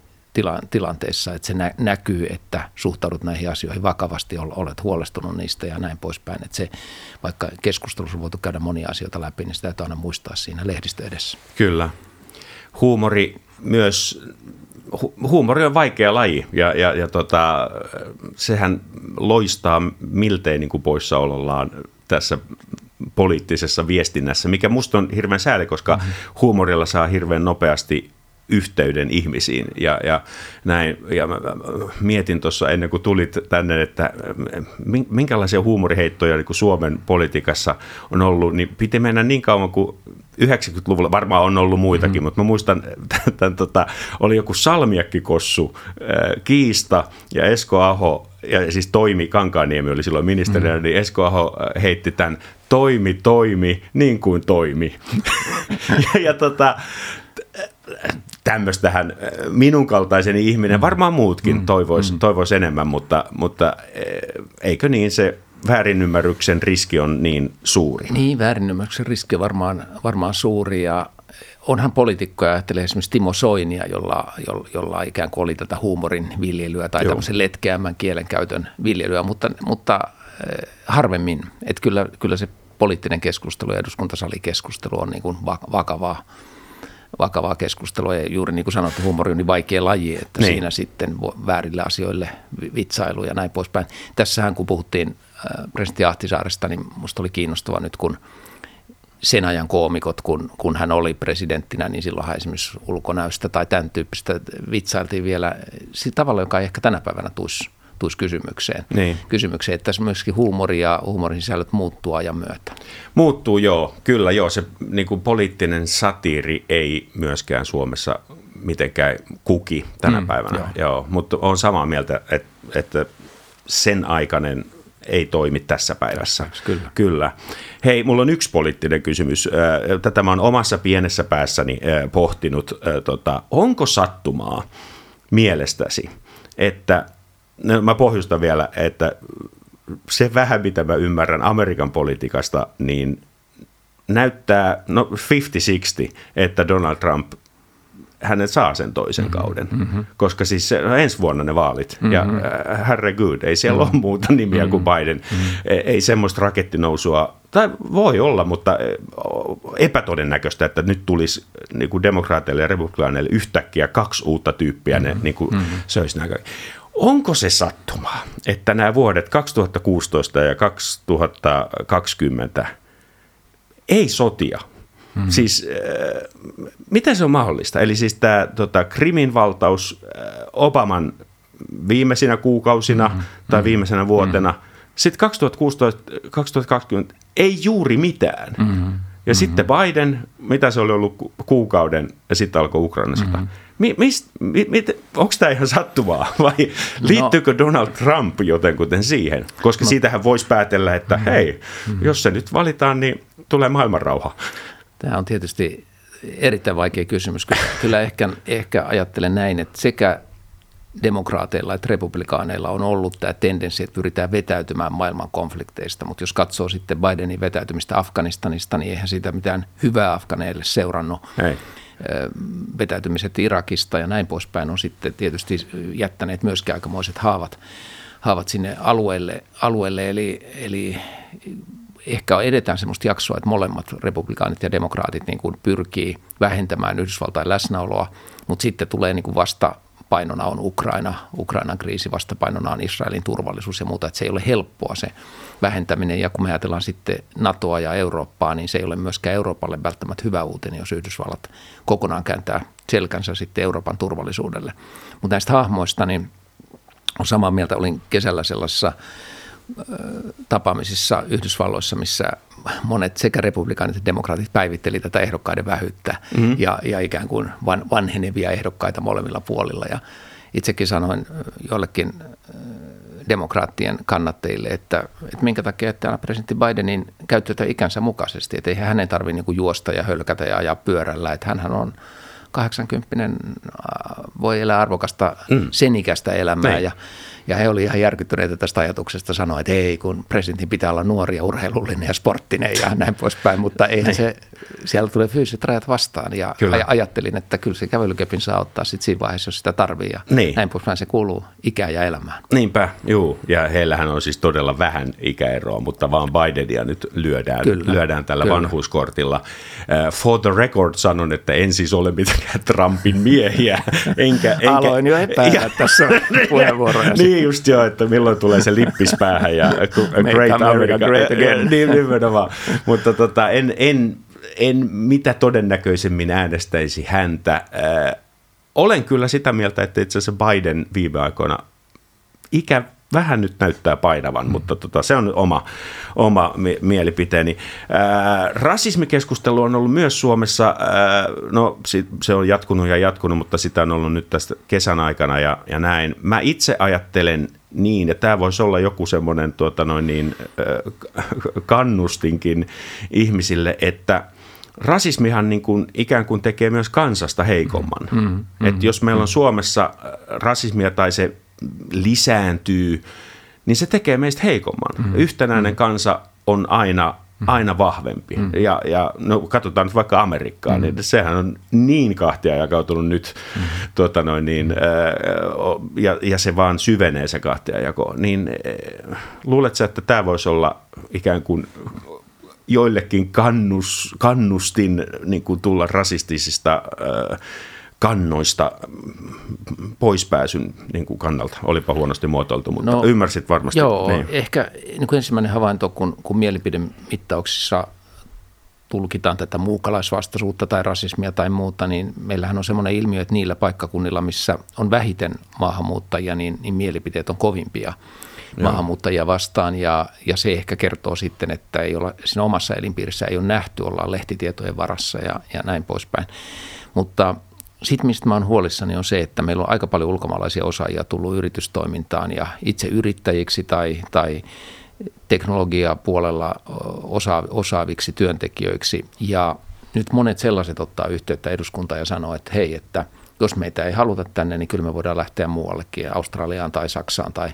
tilanteessa, että se nä- näkyy, että suhtaudut näihin asioihin vakavasti, olet huolestunut niistä ja näin poispäin. Että se, vaikka keskustelussa on voitu käydä monia asioita läpi, niin sitä täytyy aina muistaa siinä lehdistö edessä. Kyllä huumori myös hu- huumori on vaikea laji ja, ja, ja tota, sehän loistaa miltei niin kuin poissaolollaan tässä poliittisessa viestinnässä, mikä musta on hirveän sääli, koska mm-hmm. huumorilla saa hirveän nopeasti yhteyden ihmisiin ja, ja näin. Ja mä mietin tuossa ennen kuin tulit tänne, että minkälaisia huumoriheittoja niin kuin Suomen politiikassa on ollut, niin piti mennä niin kauan kuin 90-luvulla, varmaan on ollut muitakin, mm-hmm. mutta mä muistan, että tota, oli joku salmiakkikossu, äh, Kiista ja Esko Aho, ja siis Toimi Kankaaniemi oli silloin ministerinä, mm-hmm. niin Esko Aho äh, heitti tämän toimi, toimi, niin kuin toimi. (laughs) ja, ja tota, tämmöistähän äh, minun kaltaiseni ihminen, varmaan muutkin mm, toivoisi mm. toivois enemmän, mutta, mutta eikö niin se väärinymmärryksen riski on niin suuri? Niin, väärinymmärryksen riski on varmaan, varmaan suuri ja onhan poliitikkoja, ajattelee esimerkiksi Timo Soinia, jolla, jolla, jolla ikään kuin oli tätä huumorin viljelyä tai Joo. tämmöisen letkeämmän kielenkäytön viljelyä, mutta, mutta äh, harvemmin. Että kyllä, kyllä se poliittinen keskustelu ja eduskuntasalikeskustelu on niin kuin vakavaa vakavaa keskustelua ja juuri niin kuin sanottu, huumori on niin vaikea laji, että niin. siinä sitten väärille asioille vitsailu ja näin poispäin. Tässähän kun puhuttiin äh, presidentti Ahtisaaresta, niin minusta oli kiinnostava nyt kun sen ajan koomikot, kun, kun hän oli presidenttinä, niin silloinhan esimerkiksi ulkonäöstä tai tämän tyyppistä vitsailtiin vielä tavalla, joka ei ehkä tänä päivänä tuisi tuisi kysymykseen. Niin. kysymykseen, että tässä myöskin huumori ja huumorin sisällöt muuttuu ajan myötä. Muuttuu joo, kyllä joo. Se niin kuin poliittinen satiiri ei myöskään Suomessa mitenkään kuki tänä mm, päivänä. Joo. Joo, mutta on samaa mieltä, että, että sen aikainen ei toimi tässä päivässä. Kyllä. Kyllä. Hei, mulla on yksi poliittinen kysymys. Tätä mä oon omassa pienessä päässäni pohtinut. Tota, onko sattumaa mielestäsi, että, no mä pohjustan vielä, että se vähän mitä mä ymmärrän Amerikan politiikasta, niin näyttää no 50-60, että Donald Trump hänet saa sen toisen mm-hmm. kauden, mm-hmm. koska siis se, no ensi vuonna ne vaalit, mm-hmm. ja äh, herregud, ei siellä mm-hmm. ole muuta nimiä mm-hmm. kuin Biden, mm-hmm. ei, ei semmoista rakettinousua, tai voi olla, mutta epätodennäköistä, että nyt tulisi niin kuin demokraateille ja republikaaneille yhtäkkiä kaksi uutta tyyppiä, mm-hmm. ne niin kuin mm-hmm. söisi nämä Onko se sattuma, että nämä vuodet 2016 ja 2020 ei sotia, Mm. Siis äh, miten se on mahdollista? Eli siis tämä tota, Krimin valtaus äh, Obaman viimeisinä kuukausina mm. tai mm. viimeisenä vuotena, mm. sitten 2016-2020 ei juuri mitään. Mm. Ja mm-hmm. sitten Biden, mitä se oli ollut kuukauden, ja sitten alkoi Ukraina Mm-hmm. Mi, mist, mi, mi, onko tämä ihan sattumaa (laughs) vai no. liittyykö Donald Trump jotenkuten siihen? Koska no. siitähän voisi päätellä, että mm-hmm. hei, mm-hmm. jos se nyt valitaan, niin tulee maailmanrauha. Tämä on tietysti erittäin vaikea kysymys. (laughs) Kyllä ehkä, ehkä ajattelen näin, että sekä demokraateilla että republikaaneilla on ollut tämä tendenssi, että pyritään vetäytymään maailman konflikteista, mutta jos katsoo sitten Bidenin vetäytymistä Afganistanista, niin eihän siitä mitään hyvää Afganeille seurannut. Ei. Vetäytymiset Irakista ja näin poispäin on sitten tietysti jättäneet myöskin aikamoiset haavat, haavat sinne alueelle, alueelle. Eli, eli ehkä edetään sellaista jaksoa, että molemmat republikaanit ja demokraatit niin kuin pyrkii vähentämään Yhdysvaltain läsnäoloa, mutta sitten tulee niin kuin vasta painona on Ukraina, Ukrainan kriisi, vastapainona on Israelin turvallisuus ja muuta, että se ei ole helppoa se vähentäminen. Ja kun me ajatellaan sitten NATOa ja Eurooppaa, niin se ei ole myöskään Euroopalle välttämättä hyvä uutinen, jos Yhdysvallat kokonaan kääntää selkänsä sitten Euroopan turvallisuudelle. Mutta näistä hahmoista, niin on samaa mieltä, olin kesällä sellaisessa tapaamisissa Yhdysvalloissa, missä monet sekä republikaanit että demokraatit päivitteli tätä ehdokkaiden vähyyttä mm-hmm. ja, ja ikään kuin van, vanhenevia ehdokkaita molemmilla puolilla. Ja itsekin sanoin jollekin demokraattien kannattajille, että, että minkä takia että presidentti Bidenin käyttäytyy ikänsä mukaisesti, että eihän hänen tarvitse niin juosta ja hölkätä ja ajaa pyörällä, että hän on 80 voi elää arvokasta mm. senikästä elämää Näin. ja ja he olivat ihan järkyttyneitä tästä ajatuksesta sanoa, että ei, kun presidentin pitää olla nuori ja urheilullinen ja sporttinen ja näin poispäin. Mutta eihän niin. se, siellä tulee fyysiset rajat vastaan. Ja kyllä. ajattelin, että kyllä se kävelykepin saa ottaa sit siinä vaiheessa, jos sitä tarvii. Ja niin. näin poispäin se kuuluu ikään ja elämään. Niinpä, juu. Ja heillähän on siis todella vähän ikäeroa, mutta vaan Bidenia nyt lyödään, kyllä. lyödään tällä kyllä. vanhuuskortilla. Uh, for the record sanon, että en siis ole mitenkään Trumpin miehiä. Enkä, enkä, Aloin jo epäillä (laughs) tässä (laughs) puheenvuoroja. niin, niin just joo, että milloin tulee se lippis päähän ja (laughs) Great America, America great again. niin nimenomaan. Mutta tota, en, en, en mitä todennäköisemmin äänestäisi häntä. Äh, olen kyllä sitä mieltä, että itse asiassa Biden viime aikoina ikä vähän nyt näyttää painavan, mm. mutta tota, se on oma, oma mi- mielipiteeni. Ää, rasismikeskustelu on ollut myös Suomessa, ää, no se on jatkunut ja jatkunut, mutta sitä on ollut nyt tästä kesän aikana ja, ja näin. Mä itse ajattelen niin, ja tämä voisi olla joku semmoinen tuota noin niin, kannustinkin ihmisille, että rasismihan niin kuin ikään kuin tekee myös kansasta heikomman. Mm, mm, että jos meillä on. Suomessa rasismia tai se lisääntyy, niin se tekee meistä heikomman. Mm. Yhtenäinen mm. kansa on aina mm. aina vahvempi. Mm. Ja, ja no, katsotaan nyt vaikka Amerikkaa, mm. niin sehän on niin kahtia jakautunut nyt, mm. tuota noin, niin, ja, ja se vaan syvenee se kahtia jako. Niin luuletko, että tämä voisi olla ikään kuin joillekin kannus, kannustin niin kuin tulla rasistisista äh, kannoista poispääsyn niin kuin kannalta. Olipa huonosti muotoiltu, mutta no, ymmärsit varmasti. Joo, niin. ehkä niin kuin ensimmäinen havainto, kun, kun mielipidemittauksissa tulkitaan tätä muukalaisvastaisuutta tai rasismia tai muuta, niin meillähän on semmoinen ilmiö, että niillä paikkakunnilla, missä on vähiten maahanmuuttajia, niin, niin mielipiteet on kovimpia Joo. maahanmuuttajia vastaan ja, ja se ehkä kertoo sitten, että ei olla, siinä omassa elinpiirissä ei ole nähty, ollaan lehtitietojen varassa ja, ja näin poispäin. Mutta sitten mistä mä oon huolissani on se, että meillä on aika paljon ulkomaalaisia osaajia tullut yritystoimintaan ja itse yrittäjiksi tai, tai teknologiapuolella osa, osaaviksi työntekijöiksi. Ja nyt monet sellaiset ottaa yhteyttä eduskuntaan ja sanoo, että hei, että jos meitä ei haluta tänne, niin kyllä me voidaan lähteä muuallekin, Australiaan tai Saksaan tai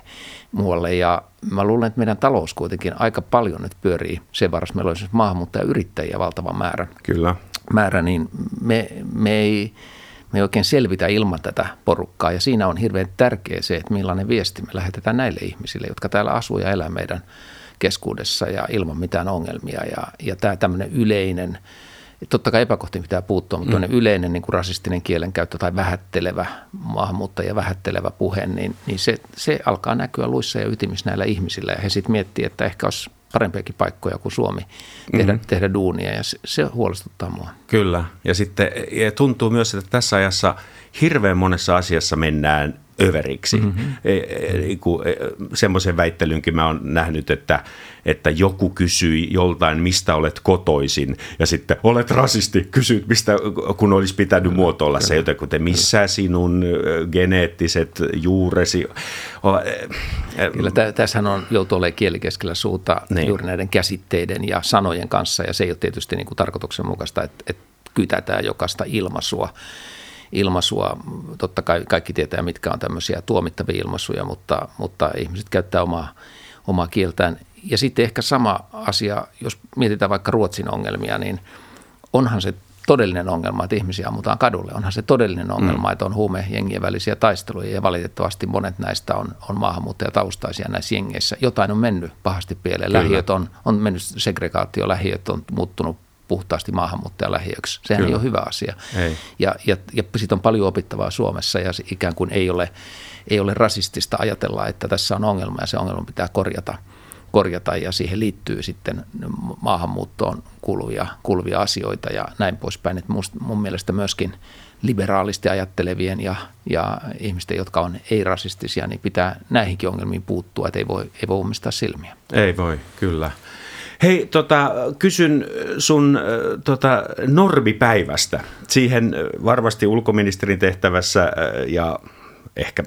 muualle. Ja mä luulen, että meidän talous kuitenkin aika paljon nyt pyörii sen varassa. Meillä on siis maahanmuuttajayrittäjiä valtava määrä. Kyllä. Määrä, niin me, me ei me ei oikein selvitä ilman tätä porukkaa. Ja siinä on hirveän tärkeä se, että millainen viesti me lähetetään näille ihmisille, jotka täällä asuu ja elää meidän keskuudessa ja ilman mitään ongelmia. Ja, ja tämä tämmöinen yleinen, totta kai epäkohtiin pitää puuttua, mutta mm. yleinen niin kuin rasistinen kielenkäyttö tai vähättelevä maahanmuuttaja vähättelevä puhe, niin, niin se, se alkaa näkyä luissa ja ytimissä näillä ihmisillä. Ja he sitten miettii, että ehkä olisi parempiakin paikkoja kuin Suomi tehdä, mm-hmm. tehdä duunia ja se, se huolestuttaa mua. Kyllä ja sitten ja tuntuu myös, että tässä ajassa hirveän monessa asiassa mennään överiksi. Mm-hmm. E, e, e, semmoisen väittelynkin mä oon nähnyt, että, että joku kysyi joltain, mistä olet kotoisin, ja sitten olet rasisti, kysyt, mistä, kun olisi pitänyt muotoilla se joten kuten missä sinun geneettiset juuresi. Kyllä, tässähän on joutu olemaan kieli keskellä suuta niin. juuri näiden käsitteiden ja sanojen kanssa, ja se ei ole tietysti niin kuin tarkoituksenmukaista, että, että kytätään jokaista ilmaisua ilmaisua. Totta kai kaikki tietää, mitkä on tämmöisiä tuomittavia ilmaisuja, mutta, mutta ihmiset käyttää omaa, omaa kieltään. Ja sitten ehkä sama asia, jos mietitään vaikka Ruotsin ongelmia, niin onhan se todellinen ongelma, että ihmisiä ammutaan kadulle. Onhan se todellinen ongelma, mm. että on huumejengien välisiä taisteluja ja valitettavasti monet näistä on, on maahanmuuttajataustaisia näissä jengeissä. Jotain on mennyt pahasti pieleen. Lähiöt on, on mennyt segregaatio, lähiöt on muuttunut puhtaasti maahanmuuttajalähiöksi. Sehän Kyllä. ei ole hyvä asia. Ei. Ja, ja, ja siitä on paljon opittavaa Suomessa ja ikään kuin ei ole, ei ole rasistista ajatella, että tässä on ongelma ja se ongelma pitää korjata korjata ja siihen liittyy sitten maahanmuuttoon kuuluvia, kuuluvia asioita ja näin poispäin. Että must, mun mielestä myöskin liberaalisti ajattelevien ja, ja ihmisten, jotka on ei-rasistisia, niin pitää näihinkin ongelmiin puuttua, että ei voi, ei voi ummistaa silmiä. Ei voi, kyllä. Hei, tota, kysyn sun tota, normipäivästä. Siihen varmasti ulkoministerin tehtävässä ja ehkä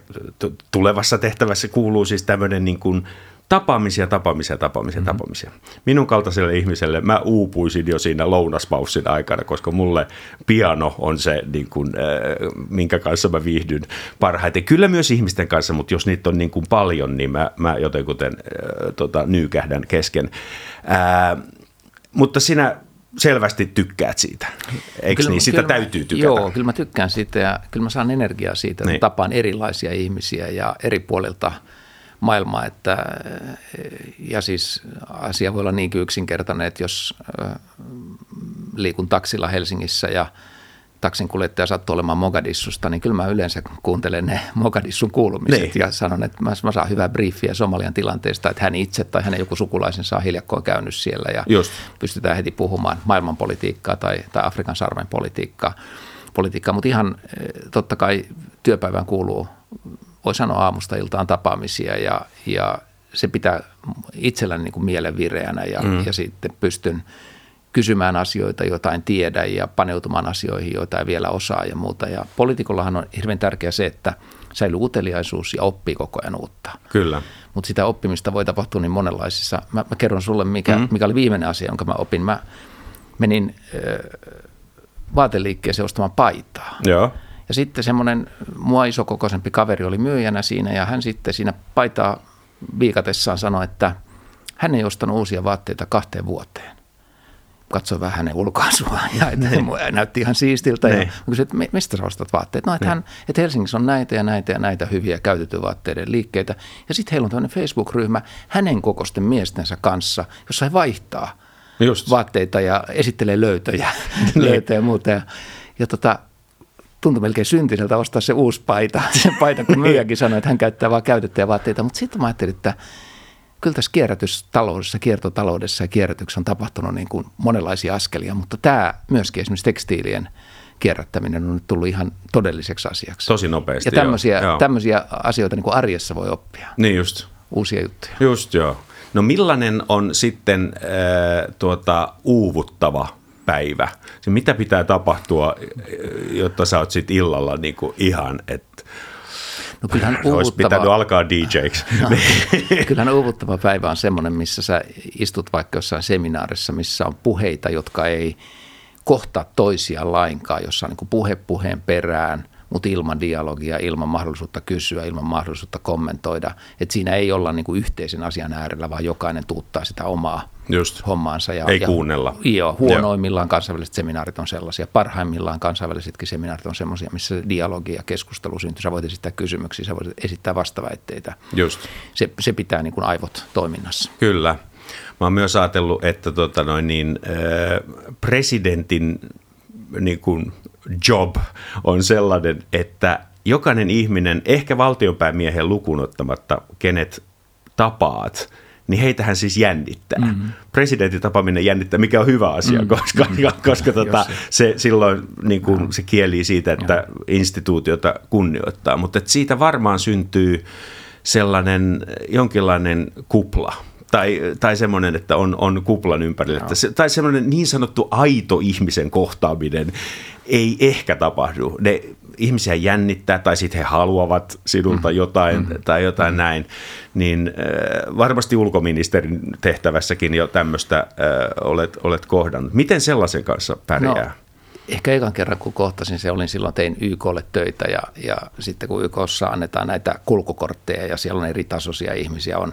tulevassa tehtävässä kuuluu siis tämmöinen niin kuin tapaamisia, tapaamisia, tapaamisia, mm-hmm. tapaamisia. Minun kaltaiselle ihmiselle mä uupuisin jo siinä lounaspaussin aikana, koska mulle piano on se, niin kuin, äh, minkä kanssa mä viihdyn parhaiten. Kyllä myös ihmisten kanssa, mutta jos niitä on niin kuin paljon, niin mä, mä jotenkuten äh, tota, nyykähdän kesken. Äh, mutta sinä selvästi tykkäät siitä, eikö kyllä, niin? Sitä kyllä täytyy tykätä. Joo, kyllä mä tykkään siitä ja kyllä mä saan energiaa siitä, että niin. tapaan erilaisia ihmisiä ja eri puolilta – maailmaa. Että, ja siis asia voi olla niin yksinkertainen, että jos liikun taksilla Helsingissä ja taksin kuljettaja sattuu olemaan Mogadissusta, niin kyllä mä yleensä kuuntelen ne Mogadissun kuulumiset niin. ja sanon, että mä, mä saan hyvää briefiä Somalian tilanteesta, että hän itse tai hänen joku sukulaisensa on hiljakkoon käynyt siellä ja Just. pystytään heti puhumaan maailmanpolitiikkaa tai, tai Afrikan sarven politiikkaa. politiikkaa. Mutta ihan totta kai työpäivään kuuluu voi sanoa aamusta iltaan tapaamisia ja, ja se pitää itselläni niin kuin mielen vireänä ja, mm. ja sitten pystyn kysymään asioita, joita en tiedä ja paneutumaan asioihin, joita ei vielä osaa ja muuta. Ja poliitikollahan on hirveän tärkeää se, että säilyy uteliaisuus ja oppii koko ajan uutta. Kyllä. Mutta sitä oppimista voi tapahtua niin monenlaisissa. Mä, mä kerron sulle, mikä, mm. mikä oli viimeinen asia, jonka mä opin. Mä menin äh, vaateliikkeeseen ostamaan paitaa. Joo. Ja sitten semmoinen mua isokokoisempi kaveri oli myyjänä siinä ja hän sitten siinä paitaa viikatessaan sanoi, että hän ei ostanut uusia vaatteita kahteen vuoteen. Katsoin vähän hänen ulkoasua (laughs) ja että niin. näytti ihan siistiltä. Ja niin. kysyin, että mistä sä ostat vaatteet? No, että, niin. hän, että Helsingissä on näitä ja näitä ja näitä hyviä käytettyjä vaatteiden liikkeitä. Ja sitten heillä on tämmöinen Facebook-ryhmä hänen kokosten miestensä kanssa, jossa he vaihtaa Just. vaatteita ja esittelee löytöjä, (laughs) löytöjä ja muuta. Ja, ja tota, tuntui melkein syntiseltä ostaa se uusi paita. (laughs) Se paita, kun (laughs) myyjäkin sanoi, että hän käyttää vain käytettyjä vaatteita. Mutta sitten mä ajattelin, että kyllä tässä kierrätystaloudessa, kiertotaloudessa ja kierrätyksessä on tapahtunut niin kuin monenlaisia askelia, mutta tämä myöskin esimerkiksi tekstiilien kierrättäminen on nyt tullut ihan todelliseksi asiaksi. Tosi nopeasti, Ja tämmöisiä, joo. tämmöisiä asioita niin kuin arjessa voi oppia. Niin just. Uusia juttuja. Just joo. No millainen on sitten äh, tuota, uuvuttava päivä? Se mitä pitää tapahtua, jotta sä oot sitten illalla niin kuin ihan, että No kyllähän (laughs) uuvuttava... Olisi pitänyt alkaa DJiksi. (laughs) No, (laughs) kyllähän uuvuttava päivä on semmoinen, missä sä istut vaikka jossain seminaarissa, missä on puheita, jotka ei kohtaa toisia lainkaan, jossa on niin puhe puheen perään, mutta ilman dialogia, ilman mahdollisuutta kysyä, ilman mahdollisuutta kommentoida. Että siinä ei olla niin yhteisen asian äärellä, vaan jokainen tuuttaa sitä omaa Just. hommaansa. Ja, ei ja, kuunnella. Joo, huonoimmillaan kansainväliset seminaarit on sellaisia. Parhaimmillaan kansainvälisetkin seminaarit on sellaisia, missä dialogi ja keskustelu syntyy. Sä voit esittää kysymyksiä, sä voit esittää vastaväitteitä. Just. Se, se pitää niin kuin aivot toiminnassa. Kyllä. Mä oon myös ajatellut, että tota noin niin, äh, presidentin niin kuin job on sellainen, että jokainen ihminen, ehkä valtionpäämiehen lukuun ottamatta, kenet tapaat, niin heitähän siis jännittää. Mm-hmm. Presidentin tapaaminen jännittää, mikä on hyvä asia, mm-hmm. koska, mm-hmm. koska tota, se silloin niin kuin, se kieli siitä, että ja. instituutiota kunnioittaa. Mutta siitä varmaan syntyy sellainen jonkinlainen kupla – tai, tai semmoinen, että on, on kuplan ympärillä. Että se, tai semmoinen niin sanottu aito ihmisen kohtaaminen ei ehkä tapahdu. Ne ihmisiä jännittää tai sitten he haluavat sinulta mm. jotain mm. tai jotain mm. näin. Niin äh, varmasti ulkoministerin tehtävässäkin jo tämmöistä äh, olet, olet kohdannut. Miten sellaisen kanssa pärjää? No ehkä ekan kerran kun kohtasin se, olin silloin tein YKlle töitä ja, ja sitten kun YKssa annetaan näitä kulkukortteja ja siellä on eri tasoisia ihmisiä, on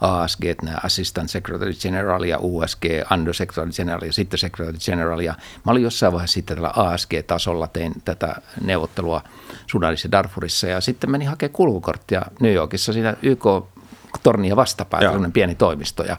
ASG, nämä Assistant Secretary General ja USG, Under Secretary General ja sitten Secretary General. Ja mä olin jossain vaiheessa sitten tällä ASG-tasolla, tein tätä neuvottelua Sudanissa Darfurissa. Ja sitten menin hakemaan kulkukorttia New Yorkissa siinä YK-tornia vastapäätä, pieni toimisto. Ja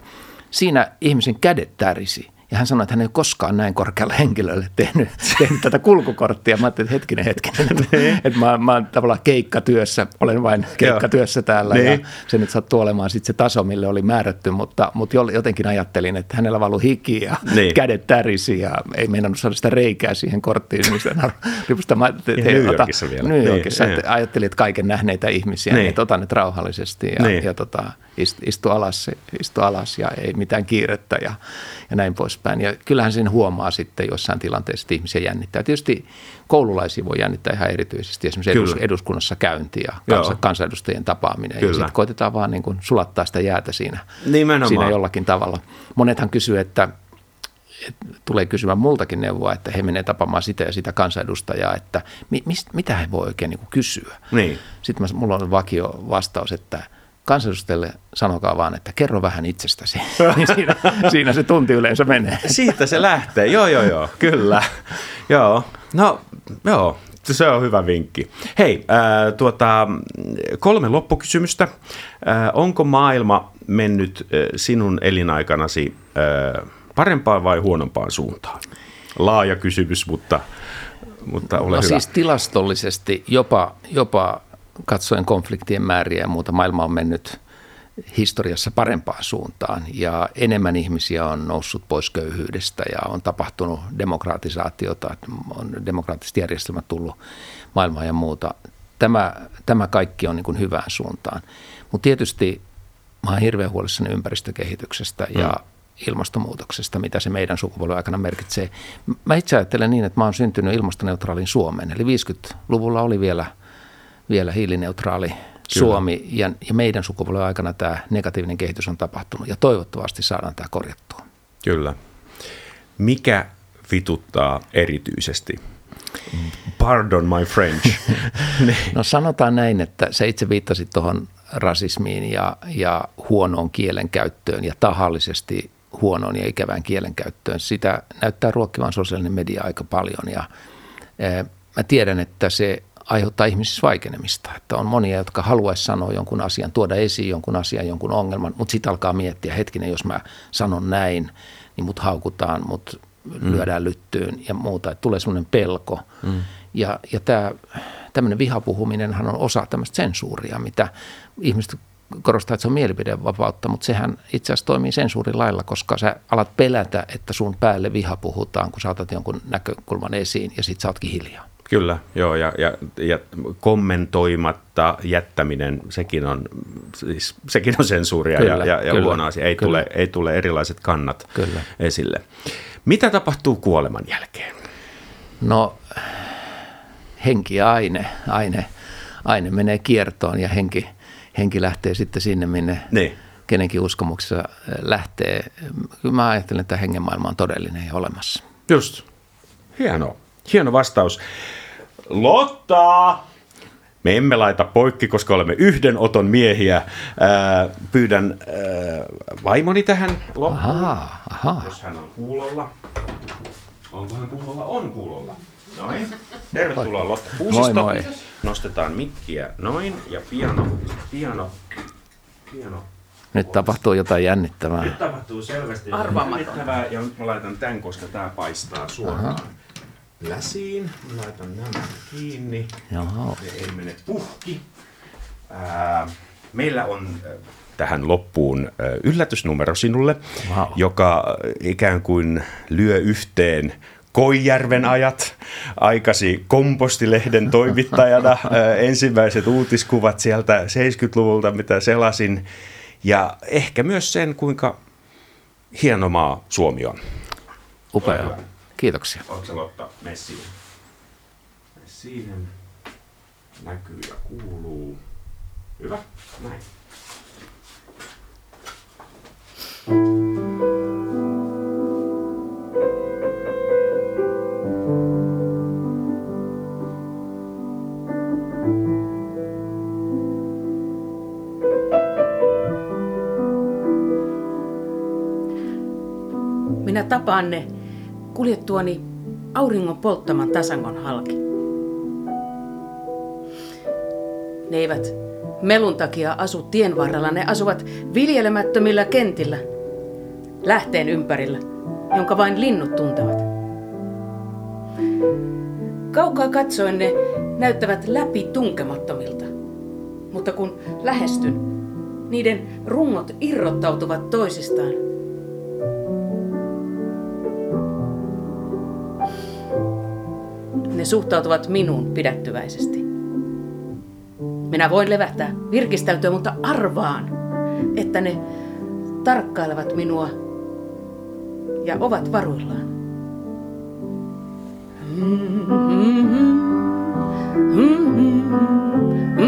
siinä ihmisen kädet tärisi – ja hän sanoi, että hän ei ole koskaan näin korkealle henkilölle tehnyt, tehnyt tätä kulkukorttia. Mä ajattelin, että hetkinen, hetkinen. (laughs) Niin. että mä, mä oon tavallaan keikkatyössä, olen vain keikkatyössä täällä. Ja niin. se nyt sattuu olemaan sitten se taso, mille oli määrätty. Mutta, mutta jotenkin ajattelin, että hänellä valu hiki ja niin. kädet tärisi ja ei meinannut saada sitä reikää siihen korttiin. Mistä lipusta (laughs) mä, te, New Yorkissa vielä. New Yorkissa. Niin, että ajattelin, että kaiken nähneitä ihmisiä, niin, että otan nyt rauhallisesti ja, niin. ja tota, istu, alas, istu alas ja ei mitään kiirettä ja, ja näin poispäin. Ja kyllähän sen huomaa sitten jossain tilanteessa, että ihmisiä jännittää. Tietysti koululaisia voi jännittää ihan erityisesti, esimerkiksi Kyllä. eduskunnassa käynti ja kansa, kansanedustajien tapaaminen. Kyllä. Ja sitten koitetaan vaan niin kuin sulattaa sitä jäätä siinä, siinä jollakin tavalla. Monethan kysyy, että tulee kysymään multakin neuvoa, että he menee tapaamaan sitä ja sitä kansanedustajaa, että mi, mist, mitä he voi oikein niin kuin kysyä. Niin. Sitten mulla on vakio vastaus, että – kansanedustajille sanokaa vaan, että kerro vähän itsestäsi. (laughs) niin siinä, siinä se tunti yleensä menee. Siitä se lähtee, joo joo joo, kyllä. joo, no joo, se on hyvä vinkki. Hei, äh, tuota, kolme loppukysymystä. Äh, onko maailma mennyt äh, sinun elinaikanasi äh, parempaan vai huonompaan suuntaan? Laaja kysymys, mutta, mutta ole no hyvä. siis tilastollisesti jopa, jopa katsoen konfliktien määriä ja muuta, maailma on mennyt historiassa parempaan suuntaan ja enemmän ihmisiä on noussut pois köyhyydestä ja on tapahtunut demokratisaatiota, on demokraattiset järjestelmät tullut maailmaan ja muuta. Tämä, tämä kaikki on niin kuin hyvään suuntaan. Mutta tietysti mä oon hirveän huolissani ympäristökehityksestä ja mm. ilmastonmuutoksesta, mitä se meidän sukupolven aikana merkitsee. Mä itse ajattelen niin, että mä oon syntynyt ilmastoneutraalin Suomeen. Eli 50-luvulla oli vielä – vielä hiilineutraali Kyllä. Suomi ja, ja meidän sukupolven aikana tämä negatiivinen kehitys on tapahtunut ja toivottavasti saadaan tämä korjattua. Kyllä. Mikä vituttaa erityisesti? Pardon my French. (laughs) No sanotaan näin, että se itse viittasit tuohon rasismiin ja, ja huonoon kielenkäyttöön ja tahallisesti huonoon ja ikävään kielenkäyttöön. Sitä näyttää ruokkivan sosiaalinen media aika paljon ja eh, mä tiedän, että se aiheuttaa ihmisissä vaikenemista. Että on monia, jotka haluaisi sanoa jonkun asian, tuoda esiin jonkun asian, jonkun ongelman, mutta sitten alkaa miettiä, hetkinen, jos mä sanon näin, niin mut haukutaan, mut mm. lyödään lyttyyn ja muuta. Että tulee semmoinen pelko. Mm. Ja, ja tämä tämmöinen vihapuhuminenhan on osa tämmöistä sensuuria, mitä ihmiset korostaa, että se on mielipidevapautta, mutta sehän itse asiassa toimii sensuurilailla, koska sä alat pelätä, että sun päälle viha puhutaan, kun sä otat jonkun näkökulman esiin ja sit sä ootkin hiljaa. Kyllä, joo, ja, ja, ja kommentoimatta jättäminen, sekin on, siis, sekin on sensuuria kyllä, ja, ja, ja kyllä, huono asia. Ei, kyllä. tule, ei tule erilaiset kannat kyllä. esille. Mitä tapahtuu kuoleman jälkeen? No, henki ja aine, aine, aine menee kiertoon ja henki, henki lähtee sitten sinne, minne niin. kenenkin uskomuksessa lähtee. Kyllä mä ajattelen, että hengenmaailma on todellinen ja olemassa. Just. Hieno. Hieno vastaus. Lotta! Me emme laita poikki, koska olemme yhden oton miehiä. Ää, pyydän ää, vaimoni tähän loppuun, aha, aha. jos hän on kuulolla. Onko hän kuulolla? On kuulolla. Noin. Tervetuloa Lotta Kuusisto. Moi moi. Nostetaan mikkiä noin ja piano, piano, piano. Nyt tapahtuu jotain jännittävää. Nyt tapahtuu selvästi jännittävää ja nyt mä laitan tämän, koska tämä paistaa suoraan. Aha läsiin. Mä laitan nämä kiinni. Jaha. Ne ei mene puhki. Ää, meillä on tähän loppuun yllätysnumero sinulle, wow. joka ikään kuin lyö yhteen Koijärven ajat, aikasi kompostilehden toimittajana, (laughs) ensimmäiset uutiskuvat sieltä 70-luvulta, mitä selasin, ja ehkä myös sen, kuinka hieno maa Suomi on. Upea. Kiitoksia. Oletko Lotta Messiin? Messiinen näkyy ja kuuluu. Hyvä, näin. Minä tapaan ne kuljettuani auringon polttaman tasangon halki. Ne eivät melun takia asu tien varrella, ne asuvat viljelemättömillä kentillä, lähteen ympärillä, jonka vain linnut tuntevat. Kaukaa katsoen ne näyttävät läpi tunkemattomilta, mutta kun lähestyn, niiden rungot irrottautuvat toisistaan – suhtautuvat minuun pidättyväisesti. Minä voin levähtää, virkistäytyä, mutta arvaan, että ne tarkkailevat minua ja ovat varuillaan. Mm-hmm. Mm-hmm. Mm-hmm.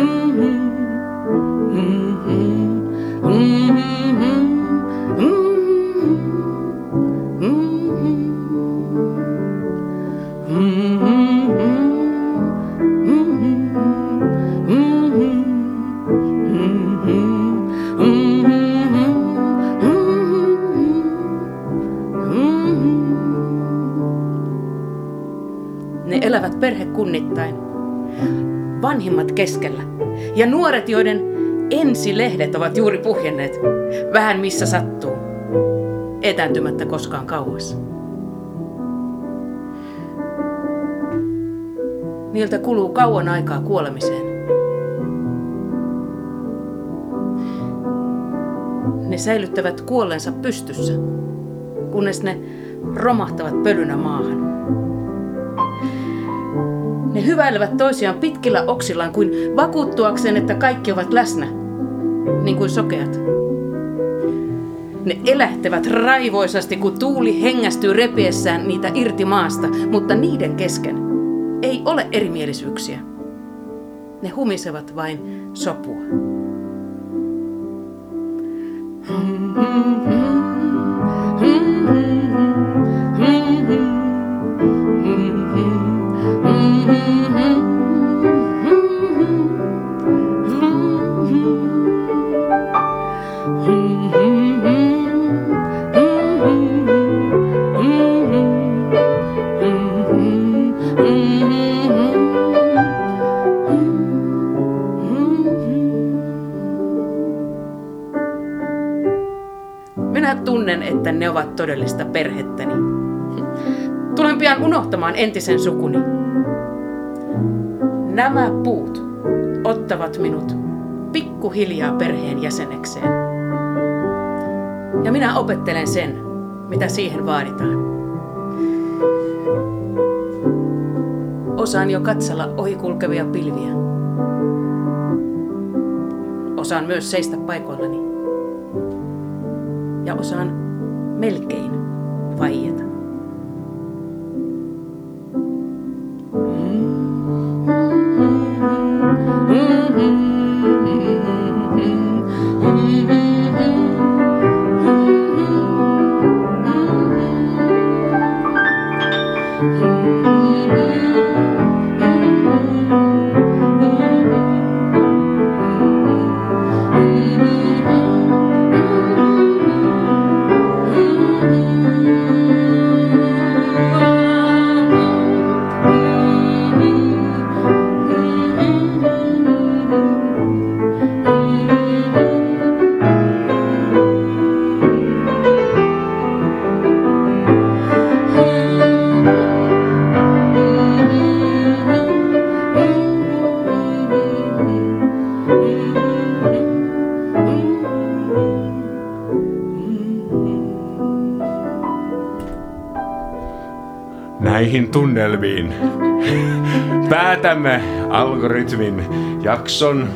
Perhekunnittain. Vanhimmat keskellä ja nuoret, joiden ensilehdet ovat juuri puhjenneet, vähän missä sattuu, etääntymättä koskaan kauas. Niiltä kuluu kauan aikaa kuolemiseen. Ne säilyttävät kuollensa pystyssä, kunnes ne romahtavat pölynä maahan. Ne hyväilevät toisiaan pitkillä oksillaan kuin vakuuttuakseen, että kaikki ovat läsnä, niin kuin sokeat. Ne elähtävät raivoisasti, kun tuuli hengästyy repiessään niitä irti maasta, mutta niiden kesken ei ole erimielisyyksiä. Ne humisevat vain sopua. Todellista perhettäni. Tulen pian unohtamaan entisen sukuni. Nämä puut ottavat minut pikkuhiljaa perheen jäsenekseen. Ja minä opettelen sen, mitä siihen vaaditaan. Osaan jo katsella ohikulkevia pilviä. Osaan myös seistä paikoillani. Ja osaan melkein vaieta. Tunnelmiin päätämme algoritmin jakson.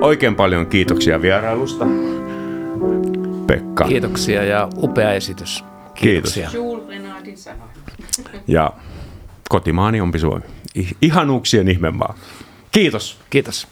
Oikein paljon kiitoksia vierailusta. Pekka. Kiitoksia ja upea esitys. Kiitoksia. Kiitos. Ja kotimaani onpi Suomi. Ihanuuksien ihmemaa. Kiitos. Kiitos.